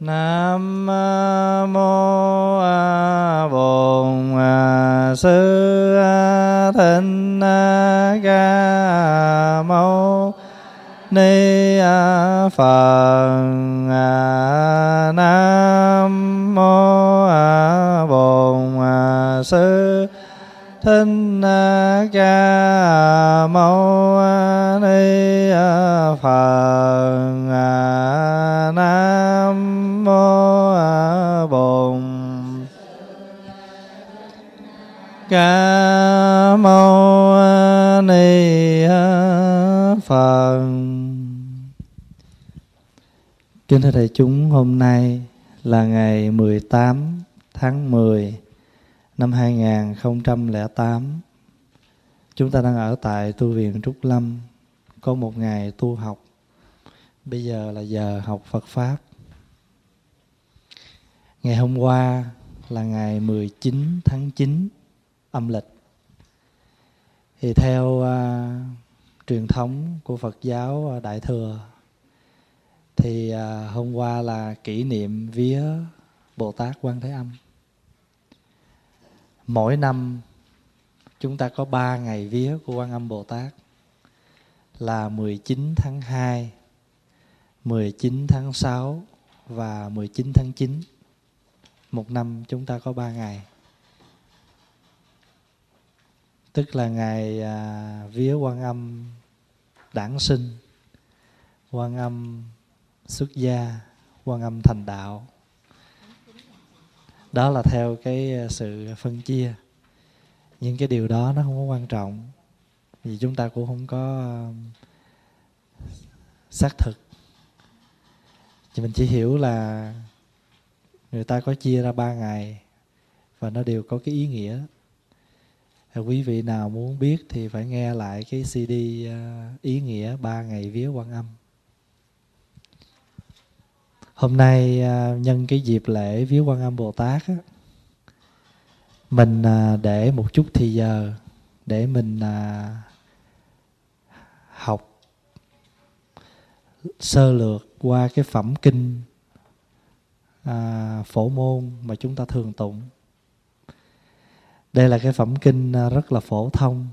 Nam mô a Bổn Sư Thích Ca Mâu Ni Phật. Nam mô a Bổn Sư Thích Ca Mâu Ni Phật. Ca Mâu Ni Phật Kính thưa đại chúng, hôm nay là ngày 18 tháng 10 năm 2008. Chúng ta đang ở tại tu viện Trúc Lâm, có một ngày tu học. Bây giờ là giờ học Phật Pháp. Ngày hôm qua là ngày 19 tháng 9 âm lịch. Thì theo uh, truyền thống của Phật giáo à, Đại Thừa thì uh, hôm qua là kỷ niệm vía Bồ Tát Quan Thế Âm. Mỗi năm chúng ta có ba ngày vía của Quan Âm Bồ Tát là 19 tháng 2, 19 tháng 6 và 19 tháng 9. Một năm chúng ta có ba ngày. Tức là ngày à, vía Quan Âm đản sinh, Quan Âm xuất gia, Quan Âm thành đạo. Đó là theo cái à, sự phân chia. Nhưng cái điều đó nó không có quan trọng vì chúng ta cũng không có à, xác thực thì mình chỉ hiểu là người ta có chia ra ba ngày và nó đều có cái ý nghĩa quý vị nào muốn biết thì phải nghe lại cái CD à, ý nghĩa ba ngày vía quan âm. Hôm nay à, nhân cái dịp lễ vía quan âm bồ tát á, mình à, để một chút thì giờ để mình học sơ lược qua cái phẩm kinh à, phổ môn mà chúng ta thường tụng đây là cái phẩm kinh à, rất là phổ thông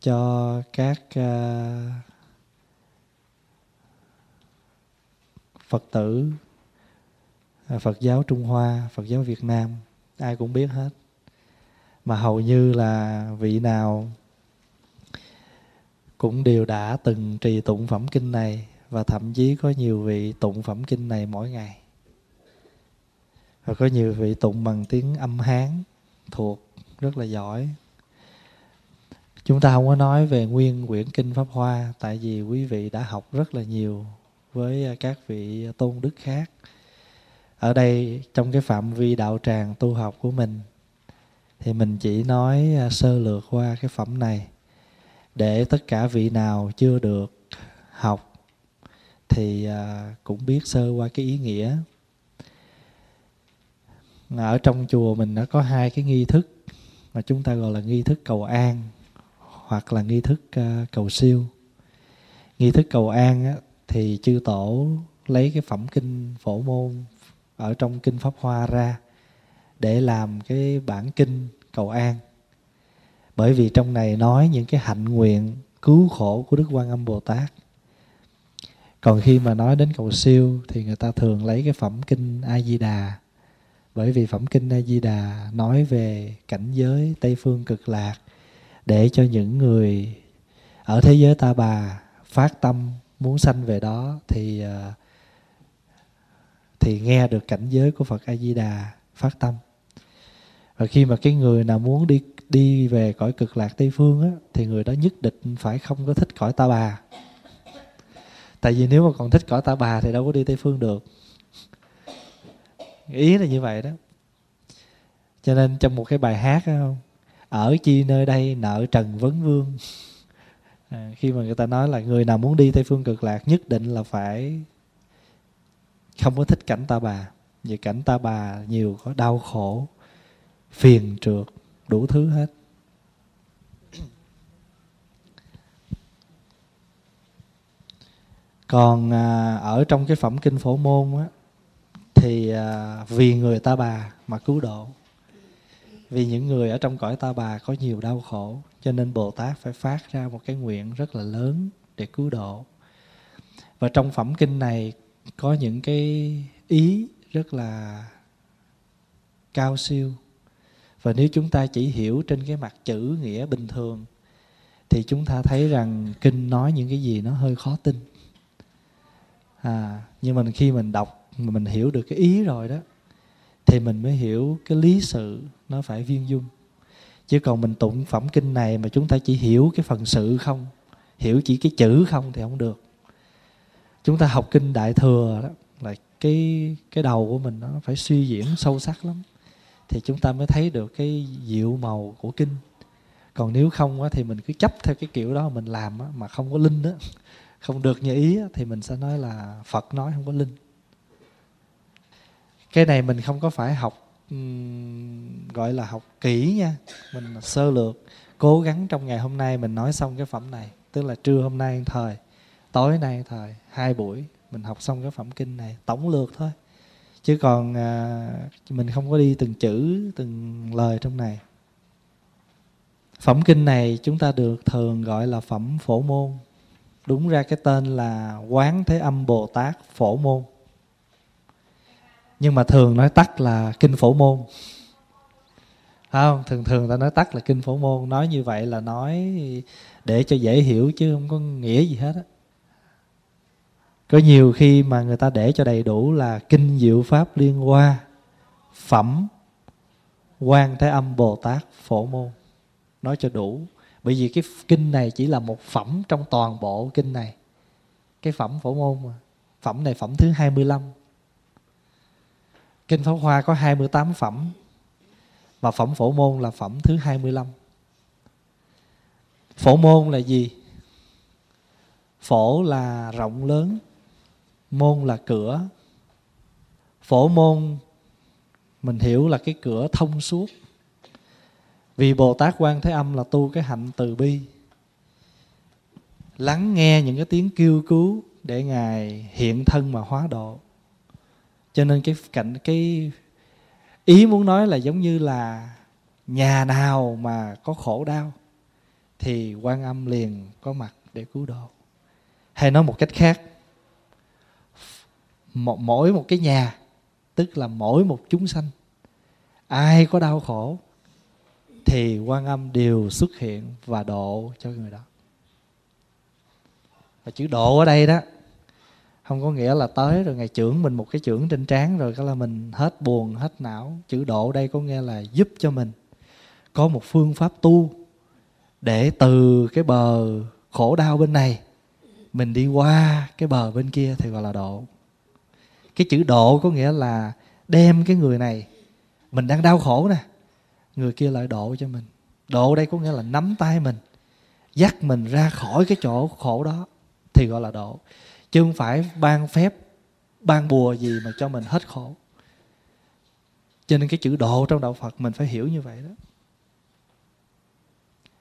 cho các à, phật tử à, phật giáo trung hoa, phật giáo việt nam. Ai cũng biết hết. Mà hầu như là vị nào cũng đều đã từng trì tụng phẩm kinh này và thậm chí có nhiều vị tụng phẩm kinh này mỗi ngày. Và có nhiều vị tụng bằng tiếng âm hán thuộc rất là giỏi. Chúng ta không có nói về nguyên quyển kinh pháp hoa, tại vì quý vị đã học rất là nhiều với à, các vị tôn đức khác. Ở đây, trong cái phạm vi đạo tràng tu học của mình, thì mình chỉ nói à, sơ lược qua cái phẩm này. Để tất cả vị nào chưa được học, thì à, cũng biết sơ qua cái ý nghĩa ở trong chùa mình nó có hai cái nghi thức mà chúng ta gọi là nghi thức cầu an hoặc là nghi thức ờ, cầu siêu. Nghi thức cầu an thì chư tổ lấy cái phẩm kinh phổ môn ở trong kinh pháp hoa ra để làm cái bản kinh cầu an. Bởi vì trong này nói những cái hạnh nguyện cứu khổ của đức quan âm bồ tát. Còn khi mà nói đến cầu siêu thì người ta thường lấy cái phẩm kinh a di đà bởi vì phẩm kinh a di đà nói về cảnh giới tây phương cực lạc để cho những người ở thế giới ta bà phát tâm muốn sanh về đó thì ờ, thì nghe được cảnh giới của Phật A Di Đà phát tâm. Và khi mà cái người nào muốn đi đi về cõi cực lạc Tây phương á, thì người đó nhất định phải không có thích cõi ta bà. Tại vì nếu mà còn thích cõi ta bà thì đâu có đi Tây phương được. Ý là như vậy đó. Cho nên trong một cái bài hát đó không ở chi nơi đây nợ trần vấn vương. À, khi mà người ta nói là người nào muốn đi tây phương cực lạc nhất định là phải không có thích cảnh ta bà. Vì cảnh ta bà nhiều có đau khổ phiền trượt đủ thứ hết. Còn à, ở trong cái phẩm kinh phổ môn á thì à, vì người ta bà mà cứu độ. Vì những người ở trong cõi ta bà có nhiều đau khổ, cho nên bồ tát phải phát ra một cái nguyện rất là lớn để cứu độ. Và trong phẩm kinh này có những cái ý rất là cao siêu. Và nếu chúng ta chỉ hiểu trên cái mặt chữ nghĩa bình thường, thì chúng ta thấy rằng kinh nói những cái gì nó hơi khó tin. À nhưng mà khi mình đọc mà mình hiểu được cái ý rồi đó thì mình mới hiểu cái lý sự nó phải viên dung. Chứ còn mình tụng phẩm kinh này mà chúng ta chỉ hiểu cái phần sự không hiểu chỉ cái chữ không thì không được. Chúng ta học kinh đại thừa đó là cái cái đầu của mình nó phải suy diễn sâu sắc lắm thì chúng ta mới thấy được cái diệu màu của kinh. Còn nếu không á, thì mình cứ chấp theo cái kiểu đó mình làm á, mà không có linh đó không được như ý á, thì mình sẽ nói là phật nói không có linh cái này mình không có phải học um, gọi là học kỹ nha. Mình sơ lược cố gắng trong ngày hôm nay mình nói xong cái phẩm này. Tức là trưa hôm nay thời tối nay thời hai buổi mình học xong cái phẩm kinh này tổng lược thôi. Chứ còn à, mình không có đi từng chữ từng lời trong này. Phẩm kinh này chúng ta được thường gọi là phẩm phổ môn. Đúng ra cái tên là quán thế âm bồ tát phổ môn nhưng mà thường nói tắt là kinh phổ môn. Không? Thường thường ta nói tắt là kinh phổ môn. Nói như vậy là nói để cho dễ hiểu chứ không có nghĩa gì hết á. Có nhiều khi mà người ta để cho đầy đủ là kinh diệu pháp liên hoa, phẩm, quan thế âm bồ tát phổ môn. Nói cho đủ. Bởi vì cái kinh này chỉ là một phẩm trong toàn bộ kinh này. Cái phẩm phổ môn mà. Phẩm này phẩm thứ 25 kinh pháp hoa có 28 phẩm và phẩm phổ môn là phẩm thứ 25 phổ môn là gì? Phổ là rộng lớn, môn là cửa. Phổ môn, mình hiểu là cái cửa thông suốt. Vì bồ tát quan thế âm là tu cái hạnh từ bi, lắng nghe những cái tiếng kêu cứu để ngài hiện thân mà hóa độ cho nên cái cạnh cái ý muốn nói là giống như là nhà nào mà có khổ đau thì quan âm liền có mặt để cứu độ. Hay nói một cách khác một, mỗi một cái nhà tức là mỗi một chúng sanh ai có đau khổ thì quan âm đều xuất hiện và độ cho người đó. Và chữ độ ở đây đó không có nghĩa là tới rồi ngày trưởng mình một cái trưởng trên trán rồi cái là mình hết buồn, hết não. Chữ độ đây có nghĩa là giúp cho mình có một phương pháp tu để từ cái bờ khổ đau bên này, mình đi qua cái bờ bên kia thì gọi là độ. Cái chữ độ có nghĩa là đem cái người này, mình đang đau khổ nè, người kia lại độ cho mình. Độ đây có nghĩa là nắm tay mình, dắt mình ra khỏi cái chỗ khổ đó thì gọi là độ chứ không phải ban phép ban bùa gì mà cho mình hết khổ. Cho nên cái chữ độ trong đạo phật mình phải hiểu như vậy đó.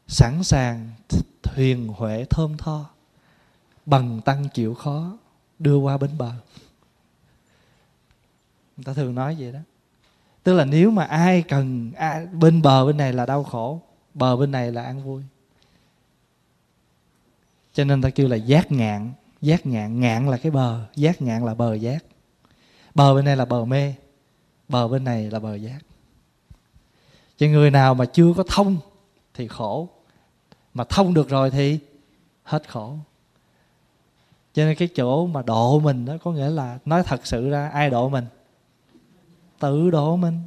Sẵn sàng thuyền huệ thơm tho bằng tăng chịu khó đưa qua bến bờ. Người ta thường nói vậy đó. Tức là nếu mà ai cần ai, bên bờ bên này là đau khổ bờ bên này là an vui. Cho nên ta kêu là giác ngạn giác ngạn ngạn là cái bờ, giác ngạn là bờ giác. Bờ bên này là bờ mê, bờ bên này là bờ giác. Cho người nào mà chưa có thông thì khổ, mà thông được rồi thì hết khổ. Cho nên cái chỗ mà độ mình đó có nghĩa là nói thật sự ra ai độ mình? Tự độ mình.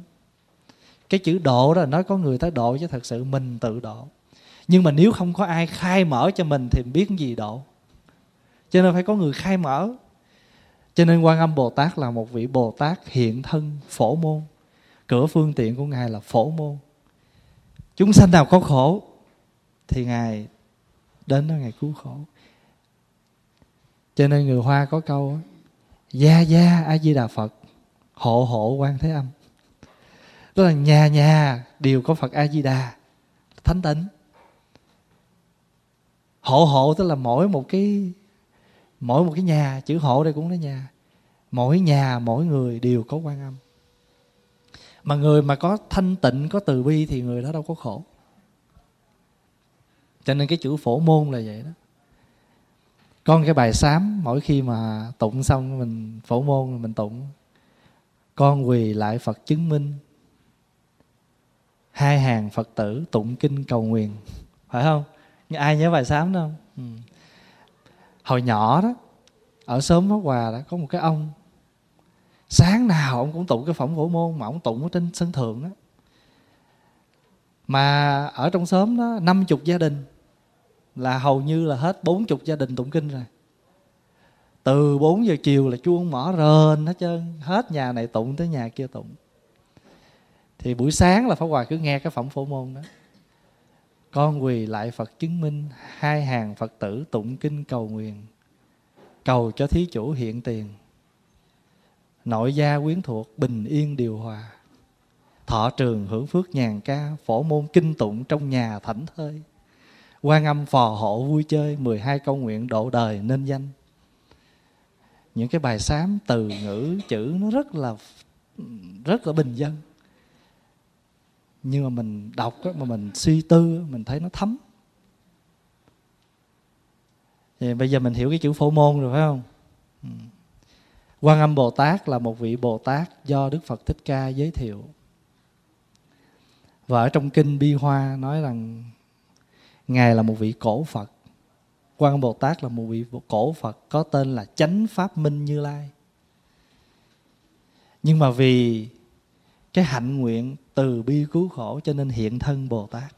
Cái chữ độ đó nói có người tới độ chứ thật sự mình tự độ. Nhưng mà nếu không có ai khai mở cho mình thì biết gì độ? Cho nên phải có người khai mở. Cho nên quan âm bồ tát là một vị bồ tát hiện thân phổ môn. Cửa phương tiện của ngài là phổ môn. Chúng sanh nào có khổ thì ngài đến đó ngài cứu khổ. Cho nên người hoa có câu gia gia a di đà phật, hộ hộ quan thế âm. Tức là nhà nhà đều có phật a di đà thánh tịnh hộ hộ tức là mỗi một cái mỗi một cái nhà, chữ hộ đây cũng là nhà. Mỗi nhà, mỗi người đều có quan âm. Mà người mà có thanh tịnh, có từ bi thì người đó đâu có khổ. Cho nên cái chữ phổ môn là vậy đó. Con cái bài sám mỗi khi mà tụng xong mình phổ môn, mình tụng, con quỳ lại phật chứng minh. Hai hàng phật tử tụng kinh cầu nguyện. Phải không? Ai nhớ bài sám đâu ừ hồi nhỏ đó, ở sớm pháp hòa đó, có một cái ông. Sáng nào ông cũng tụng cái phẩm phổ môn mà ông tụng ở trên sân thượng đó. Mà ở trong xóm đó, năm chục gia đình, là hầu như là hết bốn chục gia đình tụng kinh rồi. Từ 4 giờ chiều là chuông mở rền hết trơn, hết nhà này tụng tới nhà kia tụng. Thì buổi sáng là Pháp Hòa cứ nghe cái phẩm phổ môn đó con quỳ lại Phật chứng minh, hai hàng Phật tử tụng kinh cầu nguyện. Cầu cho thí chủ hiện tiền. Nội gia quyến thuộc bình yên điều hòa. Thọ trường hưởng phước nhàn ca, phổ môn kinh tụng trong nhà thảnh thơi. Quan âm phò hộ vui chơi 12 câu nguyện độ đời nên danh. Những cái bài sám từ ngữ chữ nó rất là rất là bình dân nhưng mà mình đọc đó, mà mình suy tư mình thấy nó thấm. Thì bây giờ mình hiểu cái chữ phổ môn rồi phải không? Ừ. Quan âm bồ tát là một vị bồ tát do đức phật thích ca giới thiệu. Và ở trong kinh bi hoa nói rằng ngài là một vị cổ phật. Quan âm bồ tát là một vị cổ phật có tên là chánh pháp minh như lai. Nhưng mà vì cái hạnh nguyện từ bi cứu khổ cho nên hiện thân bồ tát.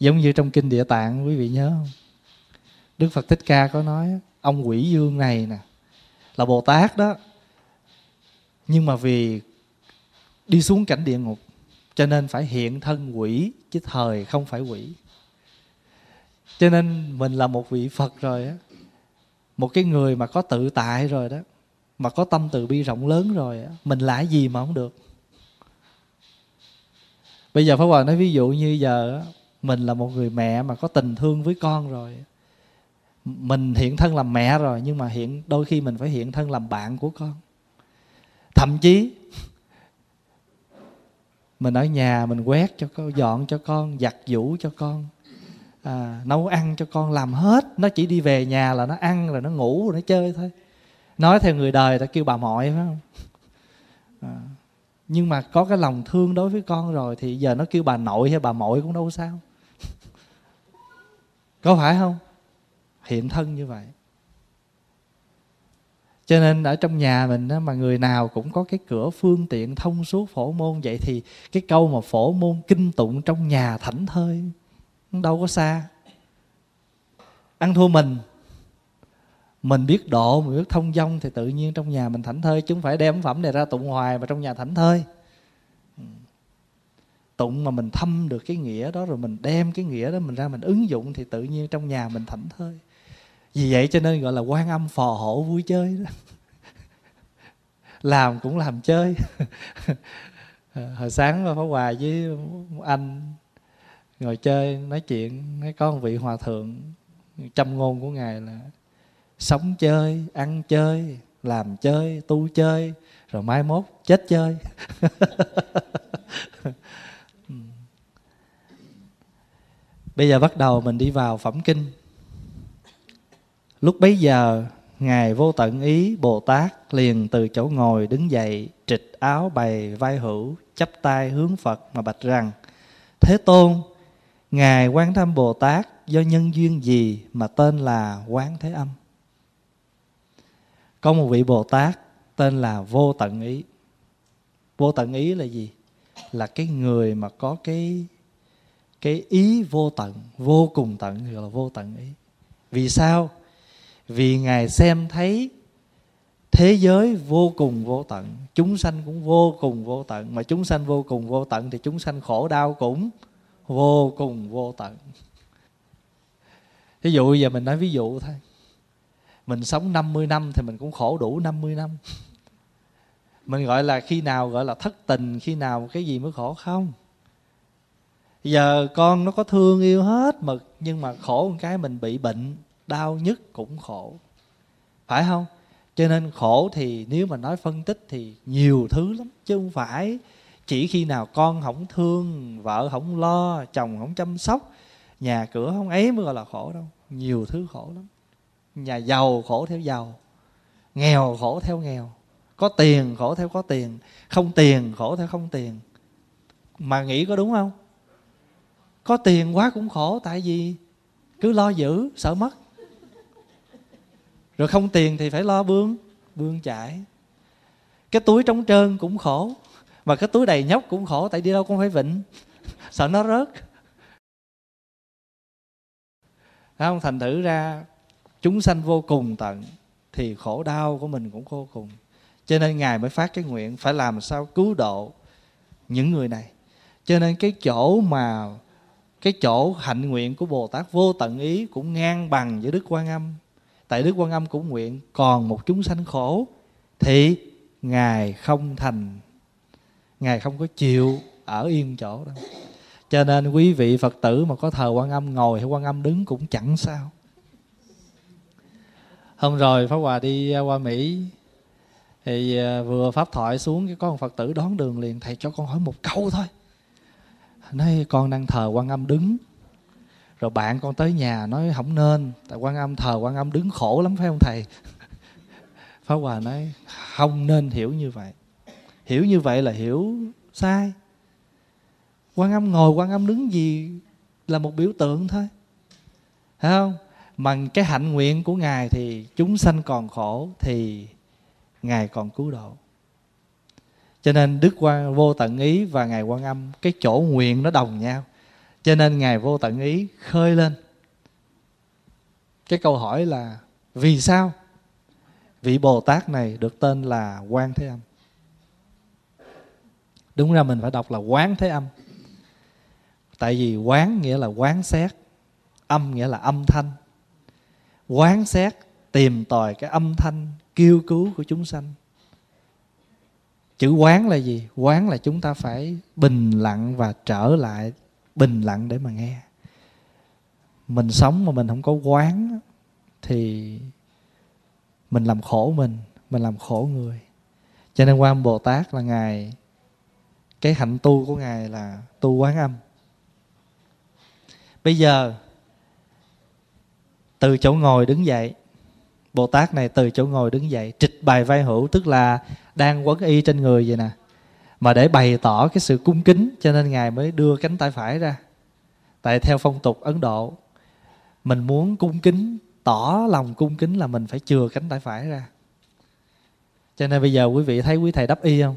Giống như trong kinh địa tạng, quý vị nhớ không? Đức phật thích ca có nói, ông quỷ dương này nè, là bồ tát đó. Nhưng mà vì đi xuống cảnh địa ngục, cho nên phải hiện thân quỷ, chứ thời không phải quỷ. Cho nên mình là một vị phật rồi á, một cái người mà có tự tại rồi đó, mà có tâm từ bi rộng lớn rồi á, mình là gì mà không được bây giờ pháp hòa nói ví dụ như giờ mình là một người mẹ mà có tình thương với con rồi. Mình hiện thân làm mẹ rồi nhưng mà hiện đôi khi mình phải hiện thân làm bạn của con. Thậm chí mình ở nhà mình quét cho con dọn cho con giặt giũ cho con à, nấu ăn cho con làm hết. Nó chỉ đi về nhà là nó ăn rồi nó ngủ rồi nó chơi thôi. Nói theo người đời ta kêu bà mọi phải không? À, nhưng mà có cái lòng thương đối với con rồi thì giờ nó kêu bà nội hay bà mội cũng đâu sao. Có phải không? Hiện thân như vậy. Cho nên ở trong nhà mình đó, mà người nào cũng có cái cửa phương tiện thông suốt phổ môn vậy thì cái câu mà phổ môn kinh tụng trong nhà thảnh thơi đâu có xa. Ăn thua mình mình biết độ, mình biết thông dong thì tự nhiên trong nhà mình thảnh thơi, chứ không phải đem phẩm này ra tụng hoài mà trong nhà thảnh thơi. Ừ. Tụng mà mình thâm được cái nghĩa đó rồi mình đem cái nghĩa đó mình ra mình ứng dụng thì tự nhiên trong nhà mình thảnh thơi. Vì vậy cho nên gọi là quan âm phò hộ vui chơi đó. Làm cũng làm chơi. Hồi sáng Pháp Hòa với anh ngồi chơi, nói chuyện nói có một vị hòa thượng trăm ngôn của ngài là sống chơi, ăn chơi, làm chơi, tu chơi, rồi mai mốt chết chơi. Ừ. Bây giờ bắt đầu mình đi vào phẩm kinh. Lúc bấy giờ, ngài vô tận ý bồ tát liền từ chỗ ngồi đứng dậy, trịch áo bày vai hữu, chắp tay hướng phật mà bạch rằng, thế tôn, ngài quán thâm bồ tát do nhân duyên gì mà tên là quán thế âm? Có một vị bồ tát tên là vô tận ý. Vô tận ý là gì? Là cái người mà có cái cái ý vô tận, vô cùng tận, gọi là vô tận ý. Vì sao? Vì ngài xem thấy thế giới vô cùng vô tận, chúng sanh cũng vô cùng vô tận, mà chúng sanh vô cùng vô tận thì chúng sanh khổ đau cũng vô cùng vô tận. Ví dụ giờ mình nói ví dụ thôi mình sống 50 năm thì mình cũng khổ đủ 50 năm. Mình gọi là khi nào gọi là thất tình, khi nào cái gì mới khổ không? Giờ con nó có thương yêu hết mực nhưng mà khổ một cái mình bị bệnh, đau nhất cũng khổ. Phải không? Cho nên khổ thì nếu mà nói phân tích thì nhiều thứ lắm, chứ không phải chỉ khi nào con không thương, vợ không lo, chồng không chăm sóc, nhà cửa không ấy mới gọi là khổ đâu. Nhiều thứ khổ lắm nhà giàu khổ theo giàu, nghèo khổ theo nghèo, có tiền khổ theo có tiền, không tiền khổ theo không tiền. Mà nghĩ có đúng không? Có tiền quá cũng khổ, tại vì cứ lo giữ, sợ mất. Rồi không tiền thì phải lo bươn bươn chạy cái túi trống trơn cũng khổ, mà cái túi đầy nhóc cũng khổ, tại đi đâu cũng phải vịnh sợ nó rớt. Không, thành thử ra chúng sanh vô cùng tận, thì khổ đau của mình cũng vô cùng. Cho nên ngài mới phát cái nguyện phải làm sao cứu độ những người này. Cho nên cái chỗ mà, cái chỗ hạnh nguyện của bồ tát vô tận ý cũng ngang bằng với đức quan âm. Tại đức quan âm cũng nguyện, còn một chúng sanh khổ, thì ngài không thành, ngài không có chịu ở yên chỗ đâu cho nên quý vị phật tử mà có thờ quan âm, ngồi hay quan âm đứng cũng chẳng sao hôm rồi pháp hòa đi à, qua mỹ. Thì à, vừa pháp thoại xuống, cái con phật tử đón đường liền. Thầy cho con hỏi một câu thôi. Nói, con đang thờ quan âm đứng. Rồi bạn con tới nhà nói, không nên, tại quan âm thờ quan âm đứng khổ lắm, phải không thầy? Pháp hòa nói, không nên hiểu như vậy. Hiểu như vậy là hiểu sai. Quan âm ngồi, quan âm đứng gì là một biểu tượng thôi. Phải không? Mà cái hạnh nguyện của ngài thì chúng sanh còn khổ, thì ngài còn cứu độ. Cho nên đức quan vô tận ý và ngài quan âm, cái chỗ nguyện nó đồng nhau. Cho nên ngài vô tận ý khơi lên. Cái câu hỏi là, vì sao? Vị bồ tát này được tên là quan thế âm. Đúng ra mình phải đọc là quán thế âm. Tại vì quán nghĩa là quán xét, âm nghĩa là âm thanh quán xét, tìm tòi cái âm thanh kêu cứu của chúng sanh. Chữ quán là gì? Quán là chúng ta phải bình lặng và trở lại bình lặng để mà nghe. Mình sống mà mình không có quán thì mình làm khổ mình mình làm khổ người. Cho nên quan bồ tát là ngài, cái hạnh tu của ngài là tu quán âm. Bây giờ từ chỗ ngồi đứng dậy. Bồ tát này từ chỗ ngồi đứng dậy, trịch bài vai hữu, tức là đang quấn y trên người vậy nè, mà để bày tỏ cái sự cung kính, cho nên ngài mới đưa cánh tay phải ra. Tại theo phong tục ấn độ, mình muốn cung kính, tỏ lòng cung kính là mình phải chừa cánh tay phải ra. Cho nên bây giờ quý vị thấy quý thầy đắp y không?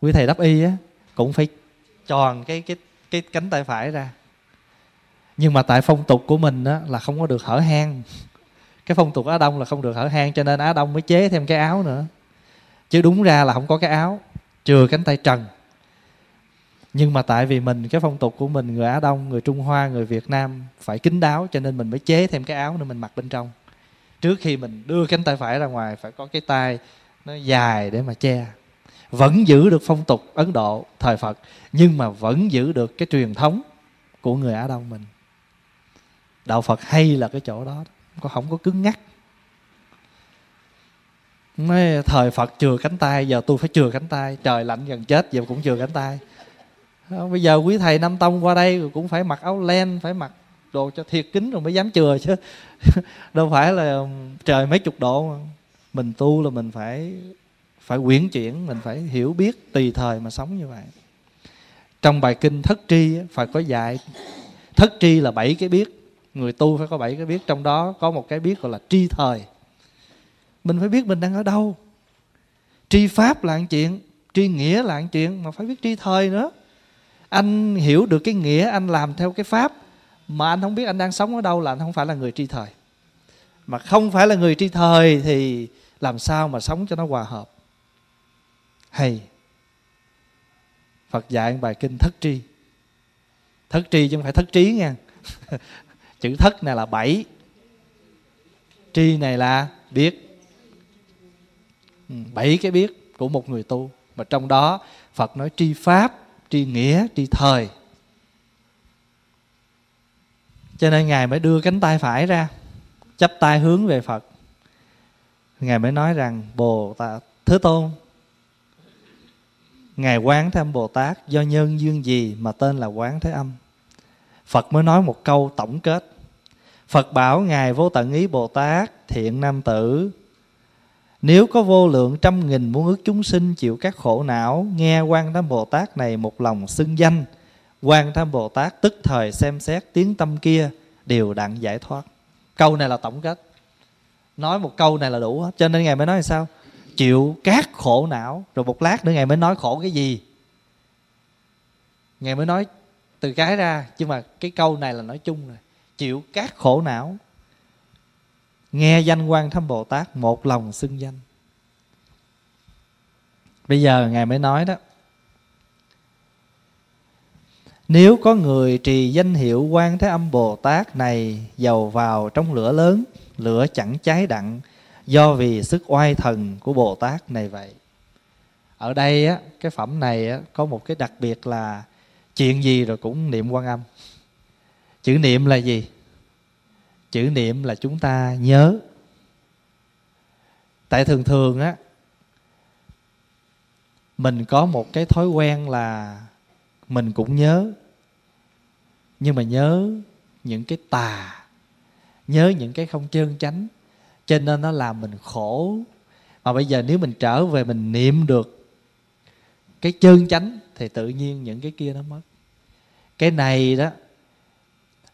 Quý thầy đắp y á, cũng phải tròn cái cái cái cánh tay phải ra nhưng mà tại phong tục của mình á, là không có được hở hang. Cái phong tục á đông là không được hở hang, cho nên á đông mới chế thêm cái áo nữa. Chứ đúng ra là không có cái áo, trừ cánh tay trần. Nhưng mà tại vì mình, cái phong tục của mình, người á đông, người trung hoa, người việt nam phải kín đáo, cho nên mình mới chế thêm cái áo nữa mình mặc bên trong. Trước khi mình đưa cánh tay phải ra ngoài, phải có cái tay nó dài để mà che. Vẫn giữ được phong tục ấn độ, thời phật, nhưng mà vẫn giữ được cái truyền thống của người á đông mình đạo phật hay là cái chỗ đó có, không có cứng ngắc. Nói, thời Phật chừa cánh tay, Giờ tôi phải chừa cánh tay, Trời lạnh gần chết, giờ cũng chừa cánh tay. Bây giờ quý thầy Nam Tông qua đây Cũng phải mặc áo len, Phải mặc đồ cho thiệt kính rồi mới dám chừa chứ. Đâu phải là trời mấy chục độ mà. Mình tu là mình phải Phải quyển chuyển, Mình phải hiểu biết tùy thời mà sống như vậy. Trong bài kinh thất tri Phải có dạy, Thất tri là bảy cái biết người tu phải có bảy cái biết, trong đó có một cái biết gọi là tri thời. Mình phải biết mình đang ở đâu. Tri pháp là một chuyện, tri nghĩa là một chuyện, mà phải biết tri thời nữa. Anh hiểu được cái nghĩa, anh làm theo cái pháp, mà anh không biết anh đang sống ở đâu là anh không phải là người tri thời. Mà không phải là người tri thời thì làm sao mà sống cho nó hòa hợp? Hay. Phật dạy bài kinh thất tri. Thất tri chứ không phải thất trí nha. chữ thất này là bảy. Tri này là biết. Ừ, bảy cái biết của một người tu. Mà trong đó phật nói tri pháp, tri nghĩa, tri thời. Cho nên ngài mới đưa cánh tay phải ra, chắp tay hướng về phật. Ngài mới nói rằng, bồ tát, thế tôn, ngài quán thế âm bồ tát do nhân duyên gì mà tên là quán thế âm? Phật mới nói một câu tổng kết phật bảo ngài vô tận ý bồ tát, thiện nam tử. Nếu có vô lượng trăm nghìn muôn ước chúng sinh chịu các khổ não, nghe quan thế bồ tát này một lòng xưng danh, quan Tham bồ tát tức thời xem xét tiếng tâm kia, đều đặng giải thoát. Câu này là tổng kết. Nói một câu này là đủ hết, cho nên ngài mới nói là sao? Chịu các khổ não. Rồi một lát nữa ngài mới nói khổ cái gì? Ngài mới nói từ cái ra, nhưng mà cái câu này là nói chung rồi chịu các khổ não. Nghe danh quan thâm bồ tát một lòng xưng danh. Bây giờ ngài mới nói đó nếu có người trì danh hiệu quan thế âm bồ tát này dầu vào trong lửa lớn lửa chẳng cháy đặng do vì sức oai thần của bồ tát này vậy. Ở đây á cái phẩm này á, có một cái đặc biệt là chuyện gì rồi cũng niệm quan âm chữ niệm là gì? Chữ niệm là chúng ta nhớ. Tại thường thường á, mình có một cái thói quen là mình cũng nhớ. Nhưng mà nhớ những cái tà, nhớ những cái không trơn chánh cho nên nó làm mình khổ. Mà bây giờ nếu mình trở về mình niệm được cái trơn chánh thì tự nhiên những cái kia nó mất. Cái này đó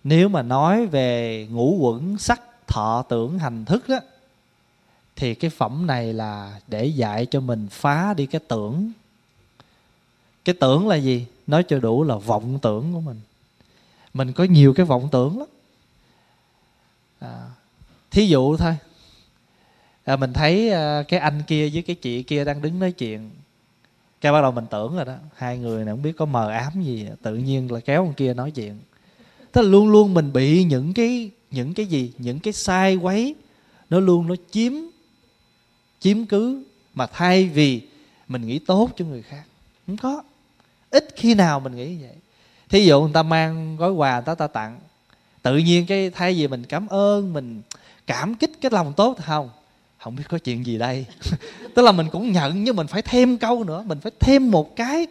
nếu mà nói về ngũ quẩn sắc thọ tưởng hành thức đó thì cái phẩm này là để dạy cho mình phá đi cái tưởng. Cái tưởng là gì? Nói cho đủ là vọng tưởng của mình. Mình có nhiều cái vọng tưởng lắm. À, thí dụ thôi. À, mình thấy à, cái anh kia với cái chị kia đang đứng nói chuyện. Cái bắt đầu mình tưởng rồi đó. Hai người này không biết có mờ ám gì tự nhiên là kéo con kia nói chuyện tức là luôn luôn mình bị những cái những cái gì, những cái sai quấy, nó luôn nó chiếm chiếm cứ mà thay vì mình nghĩ tốt cho người khác. Không có. Ít khi nào mình nghĩ vậy. Thí dụ người ta mang gói quà, người ta ta tặng, tự nhiên cái thay vì mình cảm ơn, mình cảm kích cái lòng tốt không? Không biết có chuyện gì đây. Tức là mình cũng nhận, nhưng mình phải thêm câu nữa, mình phải thêm một cái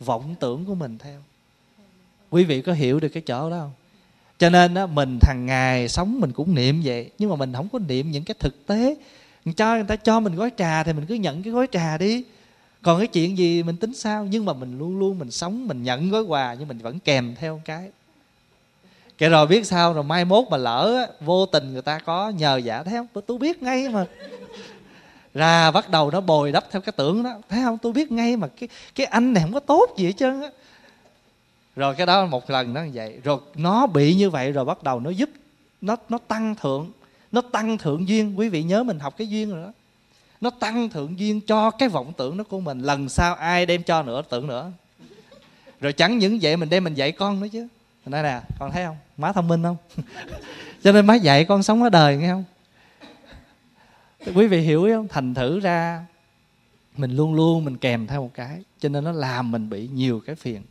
vọng tưởng của mình theo quý vị có hiểu được cái chỗ đó không? Cho nên á, mình thằng ngày sống mình cũng niệm vậy nhưng mà mình không có niệm những cái thực tế. Cho người ta cho mình gói trà thì mình cứ nhận cái gói trà đi. Còn cái chuyện gì mình tính sao? Nhưng mà mình luôn luôn mình sống mình nhận gói quà nhưng mình vẫn kèm theo cái. Kể rồi biết sao rồi mai mốt mà lỡ vô tình người ta có nhờ giả thấy không? Tôi biết ngay mà. Ra bắt đầu nó bồi đắp theo cái tưởng đó. Thấy không? Tôi biết ngay mà cái cái anh này không có tốt gì hết trơn á rồi cái đó một lần nó như vậy. Rồi nó bị như vậy rồi bắt đầu nó giúp, nó nó tăng thượng, nó tăng thượng duyên. Quý vị nhớ mình học cái duyên rồi đó. Nó tăng thượng duyên cho cái vọng tưởng đó của mình. Lần sau ai đem cho nữa, tưởng nữa. Rồi chẳng những vậy mình đem mình dạy con nữa chứ. Đây nè, con thấy không? Má thông minh không? Cho nên má dạy con sống ở đời, nghe không? Quý vị hiểu không? Thành thử ra, mình luôn luôn mình kèm theo một cái, cho nên nó làm mình bị nhiều cái phiền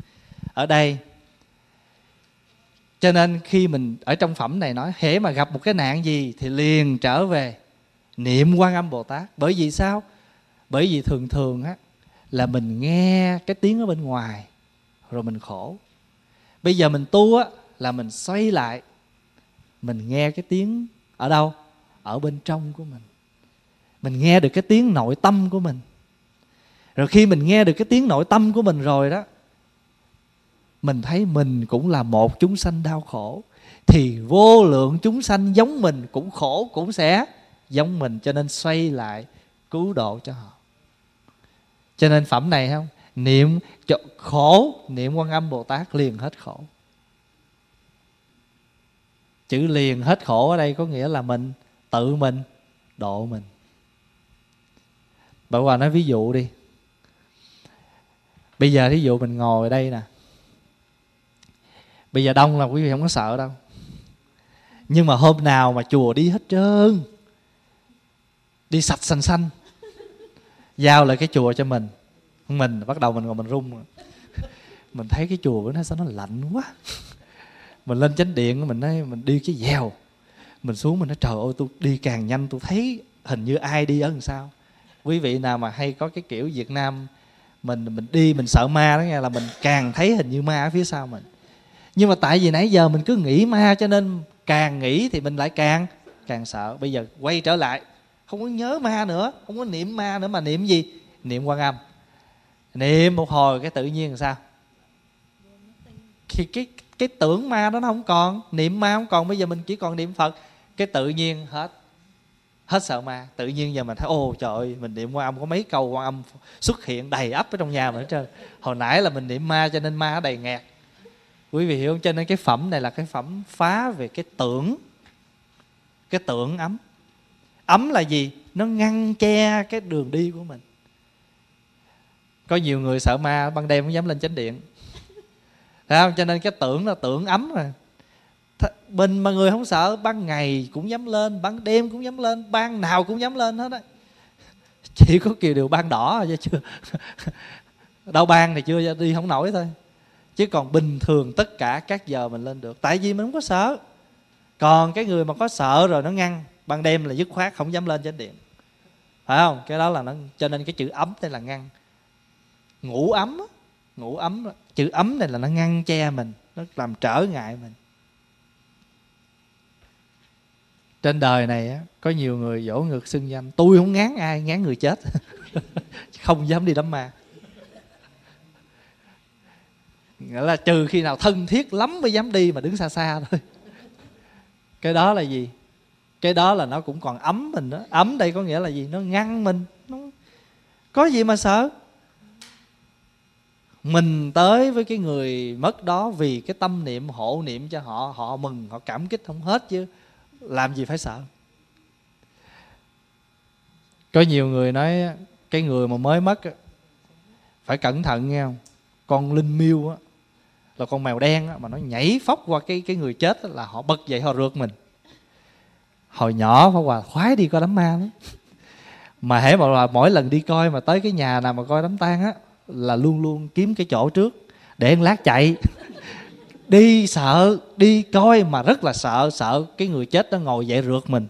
ở đây. Cho nên khi mình ở trong phẩm này nói, hễ mà gặp một cái nạn gì thì liền trở về niệm quan âm bồ tát. Bởi vì sao? Bởi vì thường thường á, là mình nghe cái tiếng ở bên ngoài, rồi mình khổ. Bây giờ mình tu á, là mình xoay lại, mình nghe cái tiếng ở đâu? Ở bên trong của mình. Mình nghe được cái tiếng nội tâm của mình. Rồi khi mình nghe được cái tiếng nội tâm của mình rồi đó mình thấy mình cũng là một chúng sanh đau khổ. Thì vô lượng chúng sanh giống mình cũng khổ cũng sẽ giống mình, cho nên xoay lại cứu độ cho họ. Cho nên phẩm này không? Niệm khổ, niệm quan âm bồ tát liền hết khổ. Chữ liền hết khổ ở đây có nghĩa là mình tự mình, độ mình. Bà hòa nói ví dụ đi. Bây giờ thí dụ mình ngồi ở đây nè bây giờ đông là quý vị không có sợ đâu. Nhưng mà hôm nào mà chùa đi hết trơn, đi sạch xanh xanh, giao lại cái chùa cho mình. Mình, bắt đầu mình ngồi mình run. Mình thấy cái chùa bữa nay sao nó lạnh quá. Mình lên chánh điện, mình nói, mình đi cái dèo. Mình xuống, mình nói, trời ơi, tôi đi càng nhanh, tôi thấy hình như ai đi ở làm sao. Quý vị nào mà hay có cái kiểu việt nam mình mình đi mình sợ ma đó nghe, là mình càng thấy hình như ma ở phía sau mình nhưng mà tại vì nãy giờ mình cứ nghĩ ma cho nên càng nghĩ thì mình lại càng càng sợ. Bây giờ quay trở lại, không có nhớ ma nữa, không có niệm ma nữa mà niệm gì? Niệm quan âm. Niệm một hồi cái tự nhiên làm sao? Khi cái cái tưởng ma đó nó không còn, niệm ma không còn, bây giờ mình chỉ còn niệm phật. Cái tự nhiên hết hết sợ ma. Tự nhiên giờ mình thấy ô trời ơi, mình niệm quan âm, có mấy câu quan âm xuất hiện đầy ắp ở trong nhà mình hết trơn. Hồi nãy là mình niệm ma cho nên ma đầy nghẹt quý vị hiểu không? Cho nên cái phẩm này là cái phẩm phá về cái tưởng cái tưởng ấm. Ấm là gì? Nó ngăn che cái đường đi của mình. Có nhiều người sợ ma, ban đêm không dám lên chánh điện. Thấy không? cho nên cái tưởng là tưởng ấm rồi bình mà người không sợ, ban ngày cũng dám lên, ban đêm cũng dám lên, ban nào cũng dám lên hết á. Chỉ có kiều điều ban đỏ chứ chưa. Đau ban thì chưa đi, không nổi thôi chứ còn bình thường tất cả các giờ mình lên được. Tại vì mình không có sợ. Còn cái người mà có sợ rồi nó ngăn, ban đêm là dứt khoát không dám lên trên điện. Phải không? Cái đó là nó, cho nên cái chữ ấm đây là ngăn. Ngủ ấm ngủ ấm chữ ấm này là nó ngăn che mình, nó làm trở ngại mình. Trên đời này có nhiều người dỗ ngược xưng danh. Tôi không ngán ai, ngán người chết. Không dám đi đám ma nghĩa là trừ khi nào thân thiết lắm mới dám đi mà đứng xa xa thôi. Cái đó là gì? Cái đó là nó cũng còn ấm mình đó. Ấm đây có nghĩa là gì? Nó ngăn mình. Nó có gì mà sợ? Mình tới với cái người mất đó vì cái tâm niệm, hộ niệm cho họ họ mừng, họ cảm kích không hết chứ. Làm gì phải sợ? Có nhiều người nói cái người mà mới mất phải cẩn thận nghe không? Con linh miêu á là con mèo đen mà nó nhảy phóc qua cái cái người chết là họ bật dậy họ rượt mình. Hồi nhỏ phải hòa, khoái đi coi đám ma lắm. Mà hễ mà mỗi lần đi coi mà tới cái nhà nào mà coi đám tang á, là luôn luôn kiếm cái chỗ trước, để ăn lát chạy. Đi sợ, đi coi mà rất là sợ sợ cái người chết nó ngồi dậy rượt mình.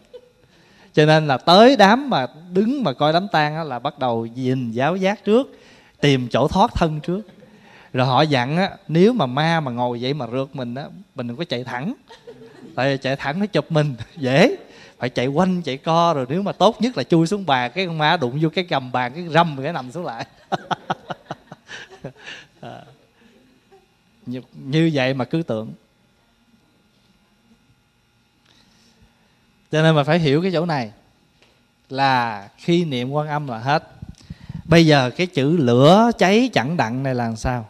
Cho nên là tới đám mà đứng mà coi đám tang á, là bắt đầu nhìn giáo giác trước, tìm chỗ thoát thân trước rồi họ dặn á nếu mà ma mà ngồi vậy mà rượt mình á mình đừng có chạy thẳng. Tại chạy thẳng nó chụp mình dễ. Phải chạy quanh chạy co rồi nếu mà tốt nhất là chui xuống bàn cái con ma đụng vô cái gầm bàn cái râm cái nằm xuống lại. À. như, như vậy mà cứ tưởng. Cho nên mà phải hiểu cái chỗ này là khi niệm quan âm là hết. Bây giờ cái chữ lửa cháy chẳng đặng này là làm sao?